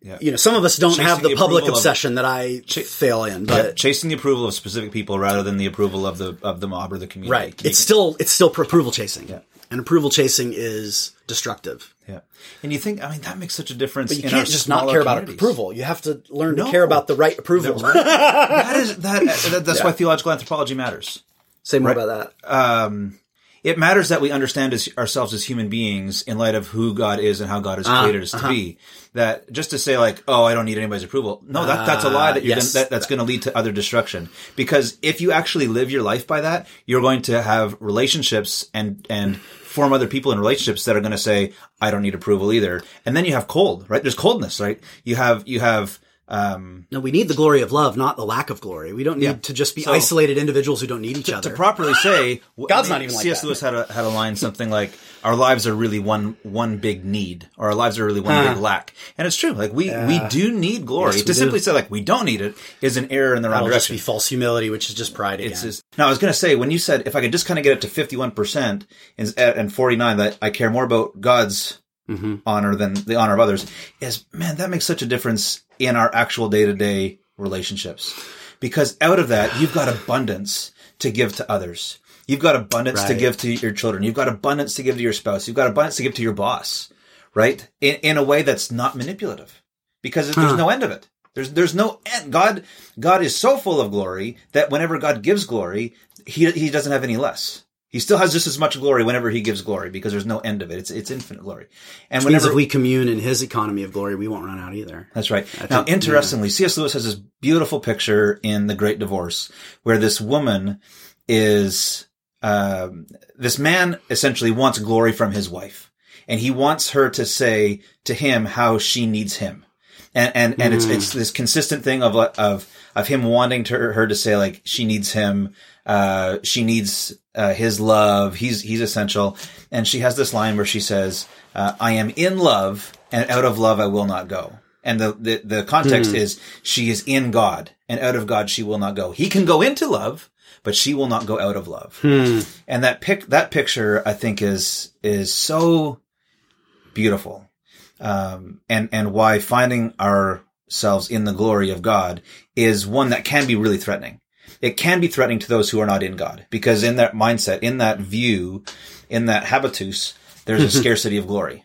You know, some of us don't chasing have the, the public obsession of, that I ch- fail in, but chasing the approval of specific people rather than the approval of the of the mob or the community. Right. It's still it's still approval chasing. And approval chasing is destructive. Yeah. And you think, I mean, that makes such a difference. But you can't just not care about approval. You have to learn no. to care about the right approval. Right, that is that. That's yeah. why theological anthropology matters. Say more right? about that. Um, it matters that we understand as, ourselves as human beings in light of who God is and how God has uh, created us uh-huh. to be. That just to say like, oh, I don't need anybody's approval. No, that, that's a lie that you're yes. gonna, that, that's going to lead to other destruction. Because if you actually live your life by that, you're going to have relationships and and form other people in relationships that are going to say, I don't need approval either. And then you have cold, right? There's coldness, right? You have, you have, Um, No, we need the glory of love, not the lack of glory. We don't need Yeah. to just be So- isolated individuals who don't need each to other. To properly say God's not even like C.S. Lewis had a had a line something like our lives are really one one big need or our lives are really one Huh. big lack and it's true like we we do need glory Yes, to simply say like we don't need it is an error in the wrong That'll just direction be false humility, which is just pride again. it's just, now I was going to say when you said if I could just kind of get it to 51% and, and 49 that I care more about God's Mm-hmm. honor than the honor of others is man that makes such a difference in our actual day-to-day relationships. Because out of that you've got abundance to give to others. You've got abundance to give to your children. You've got abundance to give to your spouse. You've got abundance to give to your boss right? In, in a way that's not manipulative. Because there's no end of it. There's there's no end. God god is so full of glory that whenever god gives glory he he doesn't have any less he still has just as much glory whenever he gives glory because there's no end of it. It's it's infinite glory. And Means whenever if we commune in His economy of glory, we won't run out either. that's right. I now, think- interestingly, C.S. Lewis has this beautiful picture in The Great Divorce where this woman is, um, this man essentially wants glory from his wife and he wants her to say to him how she needs him. And, and, and it's, it's this consistent thing of, of, of him wanting to, her to say like she needs him, uh, she needs, uh, his love. He's, he's essential. And she has this line where she says, uh, I am in love and out of love I will not go. And the, the, the context is she is in God and out of God she will not go. He can go into love, but she will not go out of love. And that pic, that picture I think is, is so beautiful. Um, and, and why finding ourselves in the glory of God is one that can be really threatening. It can be threatening to those who are not in God because in that mindset, in that view, in that habitus, there's a scarcity of glory.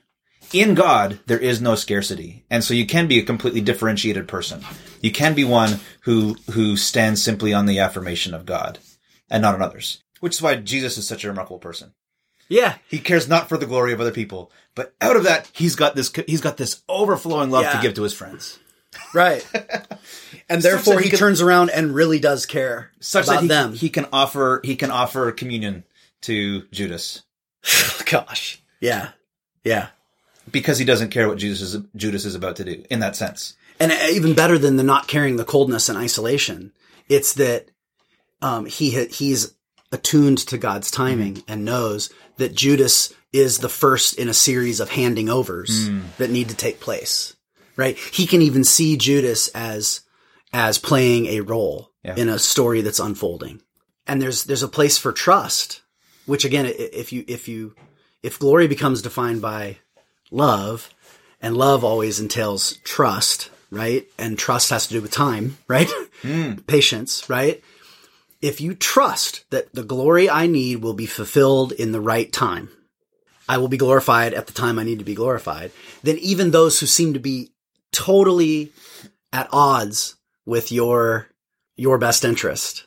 In God, there is no scarcity. And so you can be a completely differentiated person. You can be one who, who stands simply on the affirmation of God and not on others, which is why Jesus is such a remarkable person. Yeah, He cares not for the glory of other people, but out of that, he's got this, he's got this overflowing love to give to his friends. Right. And therefore, he, he can- turns around and really does care Such about that he, them. he can offer, he can offer communion to Judas Gosh, yeah, yeah. because he doesn't care what Judas is, Judas is about to do in that sense. And even better than the not caring, the coldness and isolation, it's that um, he he's attuned to God's timing and knows that Judas is the first in a series of handing overs that need to take place. Right? He can even see Judas as as playing a role Yeah. in a story that's unfolding. And there's there's a place for trust, which again, if you if you if glory becomes defined by love, and love always entails trust, right? And trust has to do with time, right? Hmm. Patience, right? If you trust that the glory I need will be fulfilled in the right time, I will be glorified at the time I need to be glorified, then even those who seem to be totally at odds with your your best interest,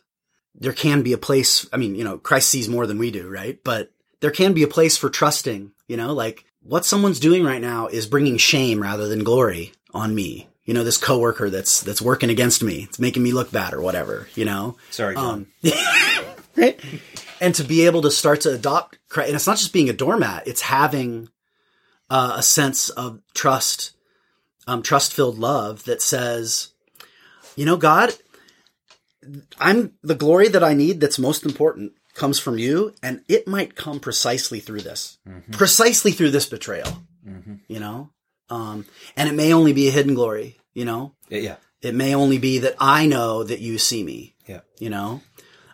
there can be a place, I mean, you know, Christ sees more than we do, right? But there can be a place for trusting, you know, like what someone's doing right now is bringing shame rather than glory on me. You know, this coworker that's that's working against me. It's making me look bad or whatever, you know. Sorry. Um, right? And to be able to start to adopt, Christ- and it's not just being a doormat; it's having uh, a sense of trust, um, trust-filled love that says, you know, God, I'm the glory that I need. That's most important comes from you, and it might come precisely through this, precisely through this betrayal. You know, um, and it may only be a hidden glory. You know, Yeah, yeah, it may only be that I know that you see me yeah. you know?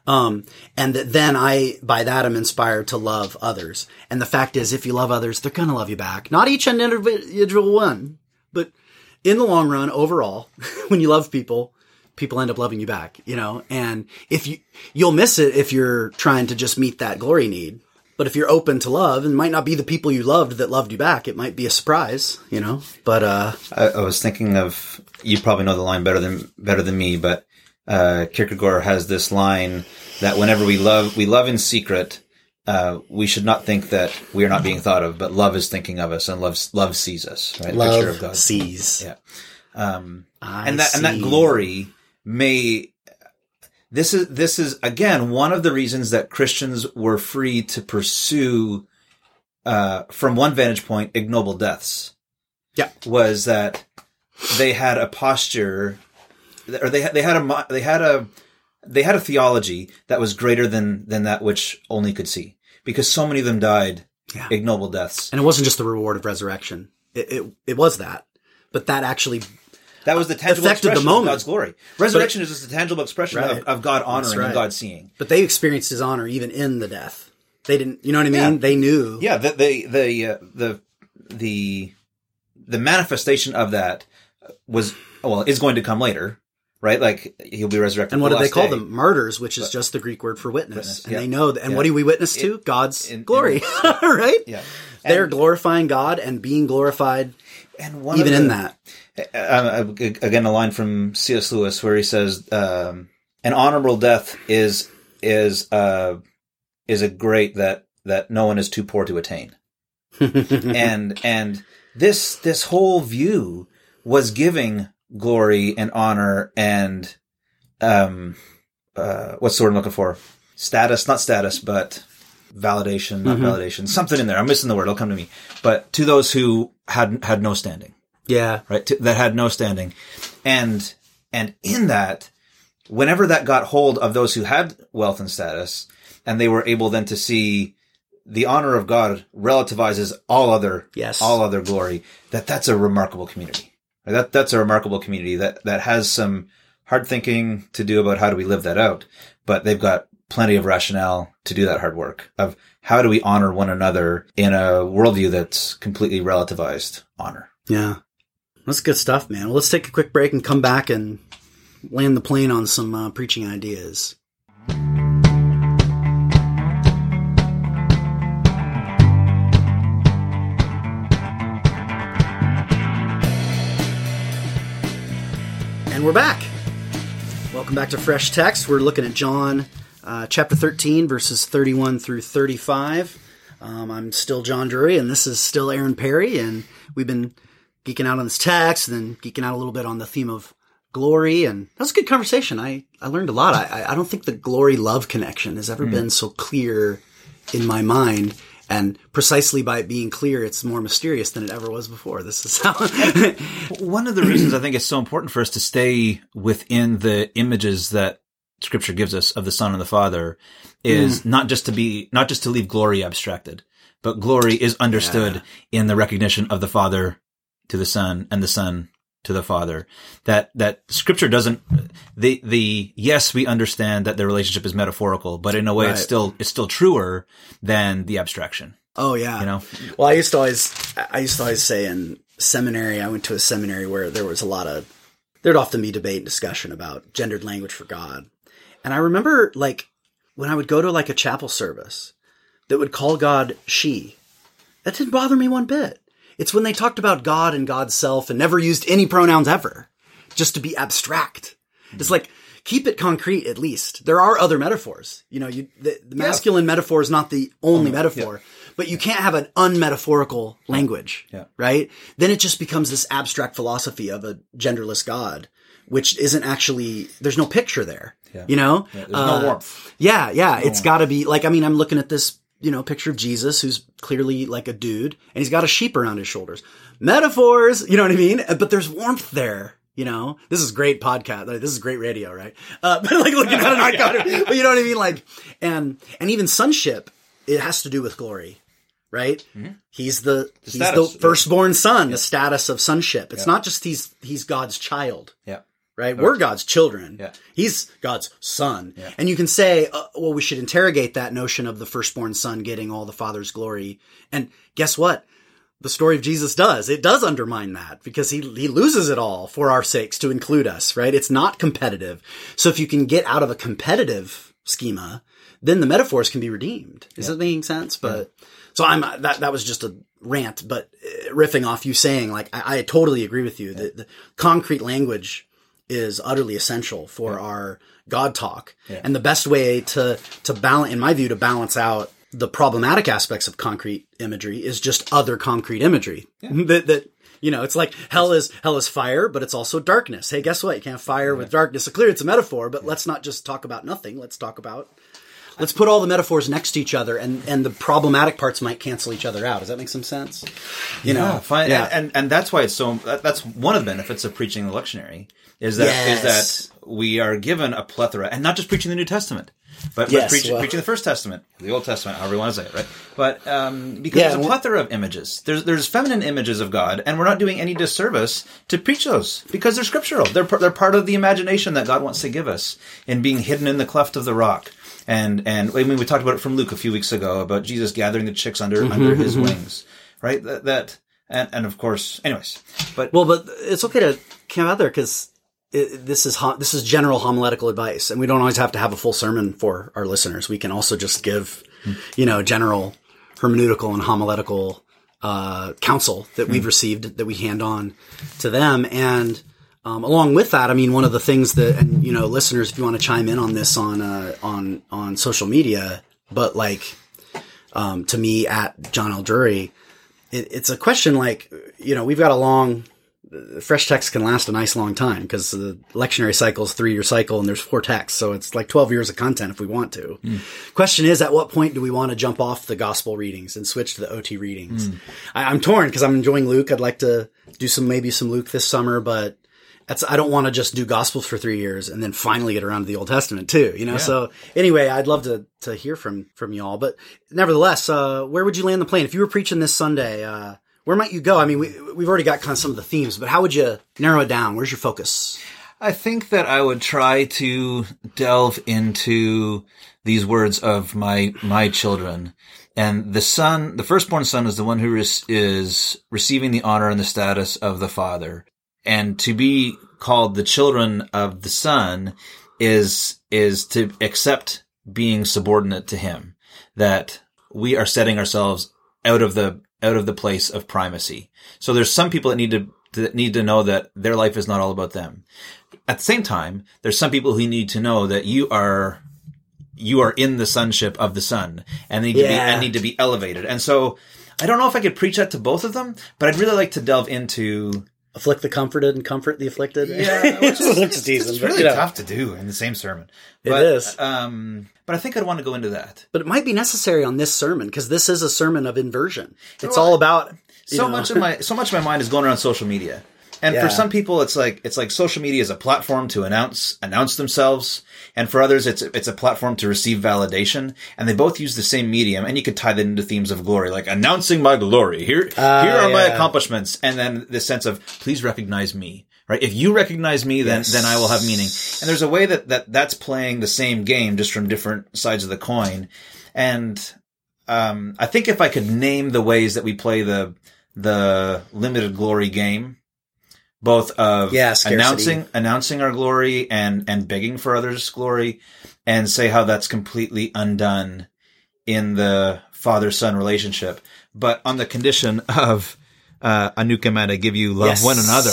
Um, and that then I, by that, I'm inspired to love others. And the fact is, if you love others, they're going to love you back. Not each individual one, but in the long run, overall, when you love people, people end up loving you back, you know? And if you, you'll miss it if you're trying to just meet that glory need. But if you're open to love, and might not be the people you loved that loved you back, it might be a surprise, you know? But, uh, I, I was thinking of you probably know the line better than better than me, but uh, Kierkegaard has this line that whenever we love, we love in secret. Uh, we should not think that we are not being thought of, but love is thinking of us, and love love sees us. Right, The picture of God. love sees. Yeah. Um, and that and that glory may. This is this is again one of the reasons that Christians were free to pursue, uh, from one vantage point, ignoble deaths Yeah. was that they had a posture, or they had, they had a they had a they had a theology that was greater than than that which only could see, because so many of them died Yeah. ignoble deaths. And it wasn't just the reward of resurrection. It, it, it was that. But that actually, That was the tangible Affected the expression moment. of God's glory. Resurrection is just a tangible expression Right. of, of God honoring right. and God seeing. but they experienced his honor even in the death. They didn't, you know what I mean? Yeah. They knew. Yeah, the the the uh, the the the manifestation of that was well is going to come later, right? Like he'll be resurrected. And what the do they call day. them? Martyrs, which is just the Greek word for witness. Witness, and yeah. they know that. And Yeah. what do we witness to? God's in- glory, right? Yeah, They're glorifying God and being glorified and even of in that. uh, again a line from C.S. Lewis where he says, um, "An honorable death is is uh, is a great that that no one is too poor to attain." and and this this whole view was giving glory and honor and um uh what's the word I'm looking for? Status not status but validation not validation. Something in there. I'm missing the word. It'll come to me. But to those who had had no standing. Yeah. right? To, that had no standing. And and in that whenever that got hold of those who had wealth and status and they were able then to see the honor of God relativizes all other Yes. all other glory that that's a remarkable community that that's a remarkable community that that has some hard thinking to do about how do we live that out but they've got plenty of rationale to do that hard work of how do we honor one another in a worldview that's completely relativized honor Yeah. That's good stuff, man. Well, let's take a quick break and come back and land the plane on some uh, preaching ideas. And we're back. Welcome back to Fresh Text. We're looking at John uh, chapter 13, verses 31 through 35. Um, I'm still John Drury, and this is still Aaron Perry, and we've been geeking out on this text, and then geeking out a little bit on the theme of glory, and that was a good conversation. I, I learned a lot. I, I- I don't think the glory love connection has ever been so clear in my mind, and precisely by it being clear, it's more mysterious than it ever was before. This is how. One of the reasons I think it's so important for us to stay within the images that scripture gives us of the son and the father is hmm. not just to be, not just to leave glory abstracted, but glory is understood in the recognition of the father to the son and the son to the father. That, that scripture doesn't, the, the, yes, we understand that the relationship is metaphorical, but in a way it's still, it's still truer than the abstraction, oh yeah, you know? Well, I used to always, I used to always say in seminary, I went to a seminary where there was a lot of, there'd often be debate and discussion about gendered language for God. And I remember like when I would go to like a chapel service that would call God she, that didn't bother me one bit. It's when they talked about God and God's self and never used any pronouns ever, just to be abstract. It's like, keep it concrete at least. There are other metaphors. You know, you, the, the masculine metaphor is not the only mm-hmm. metaphor, but you can't have an unmetaphorical language, Yeah. right? Then it just becomes this abstract philosophy of a genderless God, which isn't actually, there's no picture there, you know? There's no uh, warmth. Yeah, yeah. It's got to be like I mean, I'm looking at this, you know, picture of Jesus who's clearly like a dude, and he's got a sheep around his shoulders. Metaphors, you know what I mean? But there's warmth there. You know, this is great podcast. Like, this is great radio, right? Uh, but like looking at an icon, but you know what I mean? Like, and and even sonship, it has to do with glory, right? He's the, he's status, the firstborn son, the status of sonship. It's not just he's he's God's child Yeah. Right? We're God's children. Yeah. He's God's son. And you can say, uh, well, we should interrogate that notion of the firstborn son getting all the father's glory. And guess what? The story of Jesus does. It does undermine that because he, he loses it all for our sakes to include us, right? It's not competitive. So if you can get out of a competitive schema, then the metaphors can be redeemed. Is that making sense? But so I'm, that, that was just a rant, but uh, riffing off you saying, like, I, I totally agree with you. that The, concrete language is utterly essential for our God talk. And the best way to, to balance, in my view, to balance out the problematic aspects of concrete imagery is just other concrete imagery that, that, you know, it's like hell is, hell is fire, but it's also darkness. Hey, guess what? You can't fire with darkness. So clearly it's a metaphor, but let's not just talk about nothing. Let's talk about let's put all the metaphors next to each other, and and the problematic parts might cancel each other out. Does that make some sense? You know, Yeah, fine. Yeah. And, and and that's why it's so. That, that's one of the benefits of preaching the lectionary is that is Yes. that we are given a plethora, and not just preaching the New Testament, but, Yes, but preaching, well- preaching the First Testament, the Old Testament, however you want to say it, right? But um, because Yeah, there's a plethora of images. There's there's feminine images of God, and we're not doing any disservice to preach those because they're scriptural. They're they're part of the imagination that God wants to give us in being hidden in the cleft of the rock. And and I mean, we talked about it from Luke a few weeks ago about Jesus gathering the chicks under Mm-hmm, under his wings, right? That, that and and of course, anyways, but Well, but it's okay to come out there because this is ho- this is general homiletical advice, and we don't always have to have a full sermon for our listeners. We can also just give, you know, general hermeneutical and homiletical uh, counsel that we've received that we hand on to them, and um, along with that, I mean, one of the things that, and you know, listeners, if you want to chime in on this on uh, on on social media, but like um, to me at John L. Drury, it, it's a question like, you know, we've got a long, fresh text can last a nice long time because the lectionary cycle is three year cycle and there's four texts. So it's like 12 years of content if we want to. Question is, at what point do we want to jump off the gospel readings and switch to the OT readings? I, I'm torn because I'm enjoying Luke. I'd like to do some, maybe some Luke this summer, but that's, I don't want to just do gospels for three years and then finally get around to the Old Testament too, you know? So anyway, I'd love to, to hear from, from y'all, but nevertheless, uh, where would you land the plane? If you were preaching this Sunday, uh, where might you go? I mean, we, we've already got kind of some of the themes, but how would you narrow it down? Where's your focus? I think that I would try to delve into these words of my my children. And the son, the firstborn son, is the one who is, is receiving the honor and the status of the father. And to be called the children of the son is is to accept being subordinate to him. That we are setting ourselves out of the out of the place of primacy. So there's some people that need to that need to know that their life is not all about them. At the same time, there's some people who need to know that you are you are in the sonship of the son and need to be and need to be elevated. And so I don't know if I could preach that to both of them, but I'd really like to delve into Afflict the comforted and comfort the afflicted? yeah, which is, it's, it's but, really you know. tough to do in the same sermon. It But, is. Um, but I think I'd want to go into that. But it might be necessary on this sermon because this is a sermon of inversion. It's Well, all about so know. much of my so much of my mind is going around social media. And Yeah. for some people it's like it's like social media is a platform to announce announce themselves and for others it's it's a platform to receive validation. And they both use the same medium. And you could tie that into themes of glory like announcing my glory. Here here are my accomplishments. And then the sense of please recognize me right? If you recognize me then Yes. then I will have meaning. And there's a way that that that's playing the same game just from different sides of the coin. And um, I think if I could name the ways that we play the the limited glory game, both of Yeah, announcing announcing our glory and and begging for others' glory, and say how that's completely undone in the father son relationship, but on the condition of uh, anukamata give you love Yes. one another.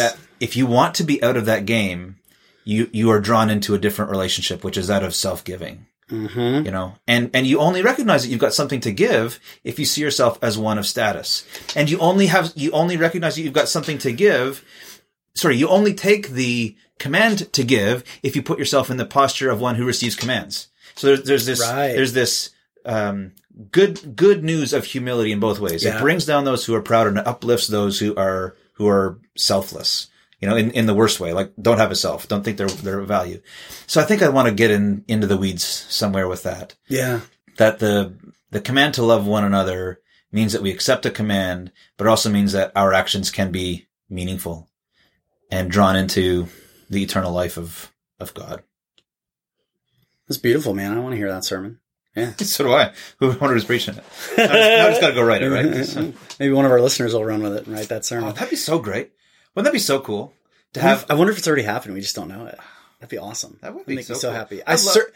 That if you want to be out of that game, you you are drawn into a different relationship, which is that of self giving Mhm. you know and and you only recognize that you've got something to give if you see yourself as one of status and you only have you only recognize that you've got something to give sorry you only take the command to give if you put yourself in the posture of one who receives commands so there's, there's this Right. there's this um good good news of humility in both ways Yeah. it brings down those who are proud and uplifts those who are who are selfless you know in, in the worst way like don't have a self don't think they're they're of value so i think i want to get in into the weeds somewhere with that Yeah. that the the command to love one another means that we accept a command but it also means that our actions can be meaningful and drawn into the eternal life of of god That's beautiful, man. I want to hear that sermon. Yeah. so do i who wonder who's preaching it I just, gotta go write it right So- Maybe one of our listeners will run with it and write that sermon. oh, that'd be so great wouldn't that be so cool to I wonder if- have I wonder if it's already happened. We just don't know it. That'd be awesome. That would be make so me so cool. happy. I'd I love- cer-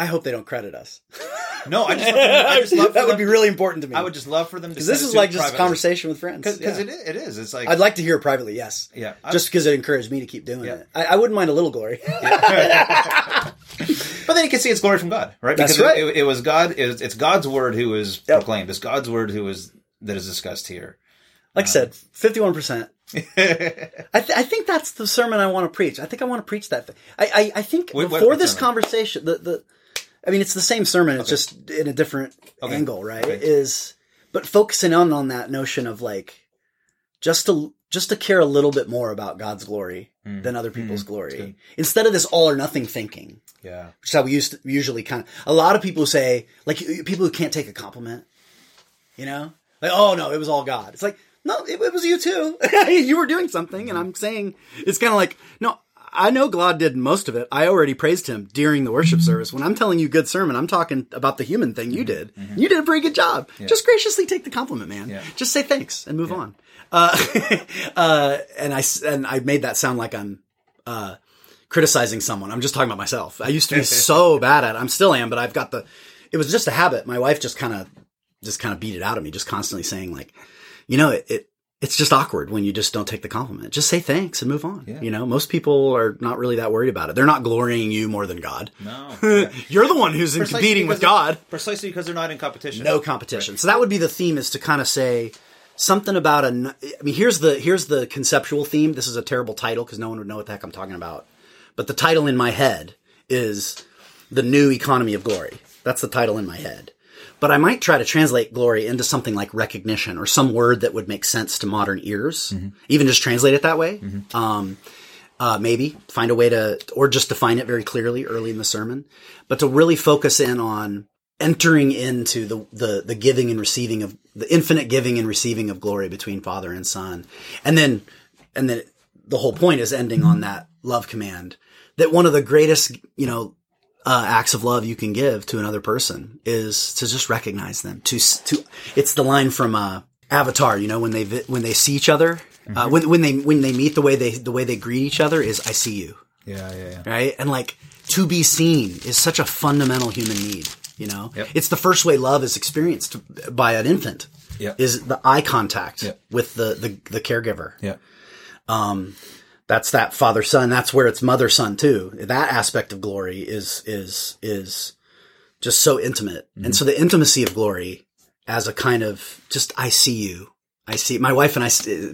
I hope they don't credit us. no i just love, I just love that would them- be really important to me. i would just love for them to because this is like just a conversation with friends. because Yeah. it, is, it is it's like I'd like to hear it privately. Yes. yeah I- Just because it encouraged me to keep doing Yeah. it. I, I wouldn't mind a little glory. But then you can see it's glory from God, right? That's because right. It, it, it was God. Was, it's God's word who is Yep. proclaimed. It's God's word who is that is discussed here. like I said, uh, fifty-one percent. I, th- I think that's the sermon I want to preach. I think I want to preach that. Thing. I, I, I think Wait, before this sermon? conversation, the, the I mean, it's the same sermon. It's just in a different Okay. angle, right? Okay. Is but focusing on on that notion of like just to just to care a little bit more about God's glory Mm. than other people's Mm. glory instead of this all or nothing thinking, Yeah. which is how we used to, usually kind of. A lot of people say like people who can't take a compliment, you know, like oh no, it was all God. It's like no, it, it was you too. you were doing something, and I'm saying it's kind of like no. I know God did most of it. I already praised him during the worship service. When I'm telling you good sermon, I'm talking about the human thing you did. You did a pretty good job. Just graciously take the compliment, man. Yeah. Just say thanks and move on. Uh, uh, and I and I made that sound like I'm uh, criticizing someone. I'm just talking about myself. I used to be so bad at it. I'm still am, but I've got the. It was just a habit. My wife just kind of just kind of beat it out of me, just constantly saying like, you know, it, it it's just awkward when you just don't take the compliment. Just say thanks and move on. Yeah. You know, most people are not really that worried about it. They're not glorying you more than God. No. Yeah. You're the one who's in competing with God. Precisely because they're not in competition. No competition. So that would be the theme is to kind of say something about a I mean, here's the here's the conceptual theme. This is a terrible title because no one would know what the heck I'm talking about. But the title in my head is the new economy of glory. That's the title in my head. But I might try to translate glory into something like recognition or some word that would make sense to modern ears. Even just translate it that way. Um, uh, maybe find a way to, or just define it very clearly early in the sermon, but to really focus in on entering into the, the, the giving and receiving of the infinite giving and receiving of glory between father and son. And then, and then the whole point is ending on that love command that one of the greatest, you know, uh, acts of love you can give to another person is to just recognize them. To to it's the line from uh, Avatar. You know when they vi- when they see each other, uh, when when they when they meet the way they the way they greet each other is I see you, Yeah, yeah, yeah. right? And like to be seen is such a fundamental human need. You know, Yep. it's the first way love is experienced by an infant. Yep. Is the eye contact Yep. with the, the the caregiver Yeah. That's that father son. That's where it's mother son too. That aspect of glory is is is just so intimate. And mm-hmm. so the intimacy of glory as a kind of just i see you. I see my wife and i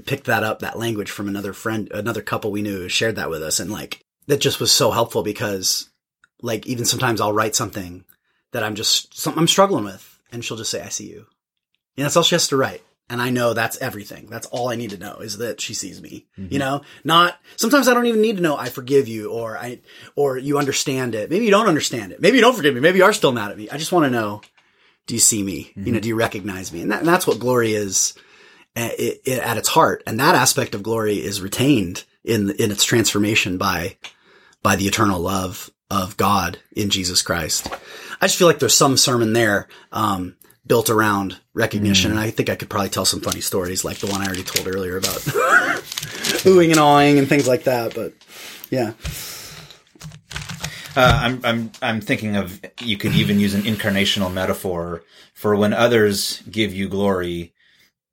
picked that up that language from another friend another couple we knew who shared that with us. And like that just was so helpful because like even sometimes i'll write something that i'm just something i'm struggling with and she'll just say i see you. And that's all she has to write. And I know that's everything. That's all I need to know is that she sees me. You mm-hmm. know, not sometimes I don't even need to know I forgive you or I or you understand it. Maybe you don't understand it. Maybe you don't forgive me. Maybe you are still mad at me. I just want to know do you see me? You know, mm-hmm. do you recognize me? And, that, and that's what glory is eh, at, it, at its heart. And that aspect of glory is retained in in its transformation by by the eternal love of God in Jesus Christ. I just feel like there's some sermon there um, built around recognition, and I think I could probably tell some funny stories like the one I already told earlier about oohing and awing and things like that. But yeah, Uh, I'm I'm I'm thinking of you could even use an incarnational metaphor for when others give you glory.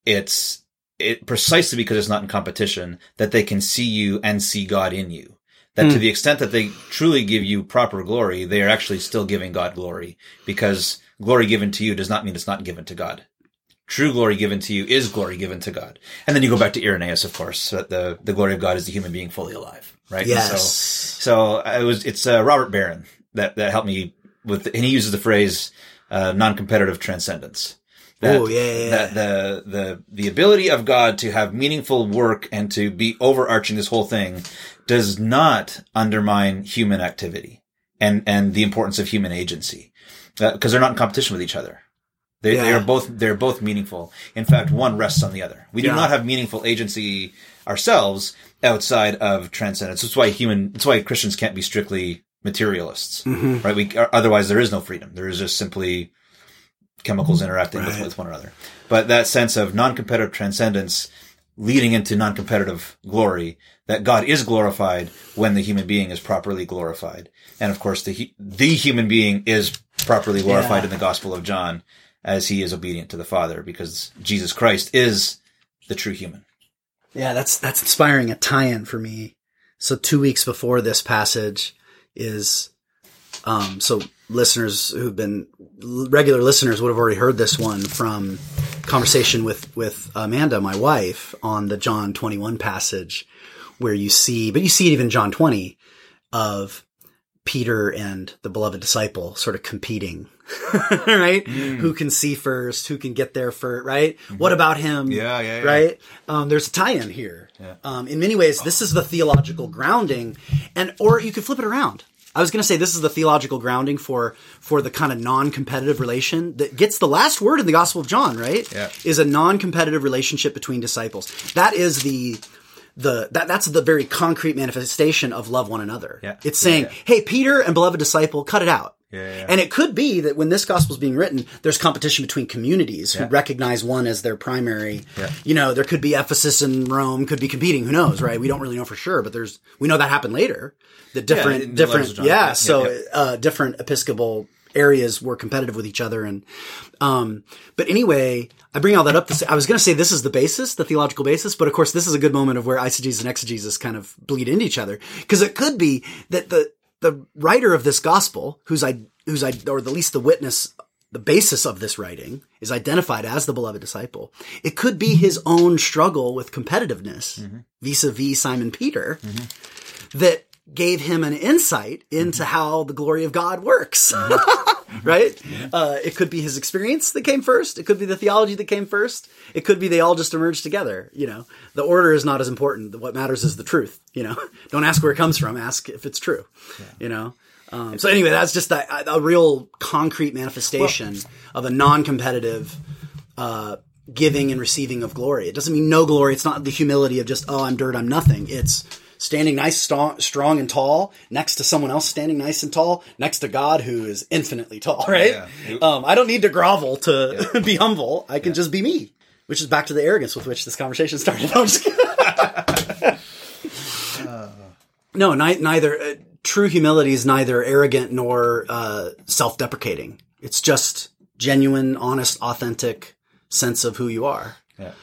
It's it precisely because it's not in competition that they can see you and see God in you. That to the extent that they truly give you proper glory, they are actually still giving God glory because glory given to you does not mean it's not given to God. True glory given to you is glory given to God. And then you go back to Irenaeus, of course, that the, the glory of God is the human being fully alive, right? Yes, so I was, it's uh, Robert Barron that, that helped me with, and he uses the phrase, uh, non-competitive transcendence. That, Oh, yeah, yeah, yeah. That the, the, the ability of God to have meaningful work and to be overarching this whole thing does not undermine human activity and, and the importance of human agency. Uh, cause they're not in competition with each other. They, they Yeah. are both, they're both meaningful. In fact, one rests on the other. We do Yeah. not have meaningful agency ourselves outside of transcendence. That's why human, that's why Christians can't be strictly materialists, Mm-hmm. right? We, otherwise there is no freedom. There is just simply chemicals interacting with, Right. with one another. But that sense of non-competitive transcendence leading into non-competitive glory, that God is glorified when the human being is properly glorified. And of course, the, the human being is properly glorified Yeah. in the Gospel of John as he is obedient to the Father because Jesus Christ is the true human. Yeah, that's that's inspiring a tie-in for me. So two weeks before this passage is, um, so listeners who've been regular listeners would have already heard this one from conversation with with Amanda, my wife, on the John twenty one passage, where you see, but you see it even John twenty of Peter and the beloved disciple sort of competing, right? Mm. Who can see first? Who can get there first? Right? What about him? Mm-hmm. Yeah, yeah, yeah. Right? Um, there's a tie-in here. Um, in many ways, this is the theological grounding, and or you could flip it around. I was going to say this is the theological grounding for for the kind of non-competitive relation that gets the last word in the Gospel of John, right? Yeah. Is a non-competitive relationship between disciples. That is the the that that's the very concrete manifestation of love one another. Yeah. It's saying, Yeah, yeah. "Hey, Peter and beloved disciple, cut it out." Yeah. And it could be that when this gospel is being written, there's competition between communities who recognize one as their primary. You know, there could be Ephesus and Rome could be competing. Who knows, right? We don't really know for sure, but there's we know that happened later. The different, different, yeah. So. Uh, different Episcopal areas were competitive with each other, and um, but anyway, I bring all that up to say I was going to say this is the basis, the theological basis, but of course this is a good moment of where eisegesis and exegesis kind of bleed into each other. Because it could be that the the writer of this gospel, who's I who's I or at least the witness, the basis of this writing is identified as the beloved disciple. It could be his own struggle with competitiveness vis-a-vis Simon Peter that gave him an insight into how the glory of God works. right? Uh, it could be his experience that came first. It could be the theology that came first. It could be they all just emerged together. You know, the order is not as important. What matters is the truth. You know, don't ask where it comes from. Ask if it's true. You know. Um, so anyway, that's just a, a real concrete manifestation of a non-competitive uh, giving and receiving of glory. It doesn't mean no glory. It's not the humility of just oh I'm dirt, I'm nothing. It's standing nice, strong, and tall next to someone else standing nice and tall next to God who is infinitely tall. Right? Yeah. Um, I don't need to grovel to be humble. I can just be me. Which is back to the arrogance with which this conversation started. No, ni- neither. Uh, true humility is neither arrogant nor uh, self-deprecating. It's just genuine, honest, authentic sense of who you are, Yeah.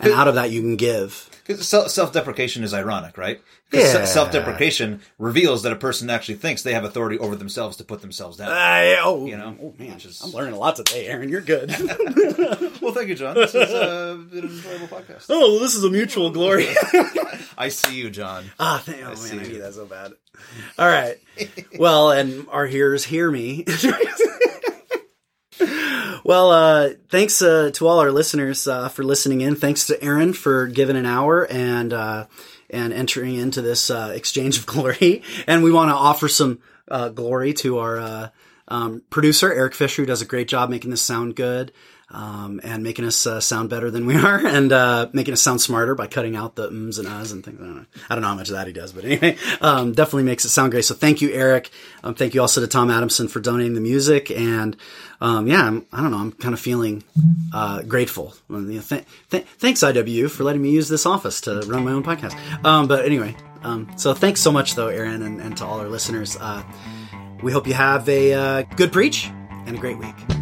and out of that you can give. Because self deprecation is ironic, right? Yeah. self deprecation reveals that a person actually thinks they have authority over themselves to put themselves down. I, oh, You know, oh man, is- I'm learning a lot today, Aaron. You're good. well, thank you, John. This is uh, been an enjoyable podcast. oh, this is a mutual glory. I see you, John. Ah, thank, oh see man, I need that so bad. All right. Well, and our hearers hear me. Well, uh, thanks uh, to all our listeners uh, for listening in. Thanks to Aaron for giving an hour and uh, and entering into this uh, exchange of glory. And we want to offer some uh, glory to our uh, um, producer Eric Fisher, who does a great job making this sound good. Um, and making us uh, sound better than we are, and uh, making us sound smarter by cutting out the ums and uhs and things. I don't know, I don't know how much of that he does, but anyway, um, definitely makes it sound great. So thank you, Eric. Um, thank you also to Tom Adamson for donating the music, and um, yeah, I'm, I don't know, I'm kind of feeling uh, grateful. Th- th- thanks IWU for letting me use this office to run my own podcast. Um, but anyway, um, so thanks so much though, Aaron, and, and to all our listeners. Uh, we hope you have a uh, good preach and a great week.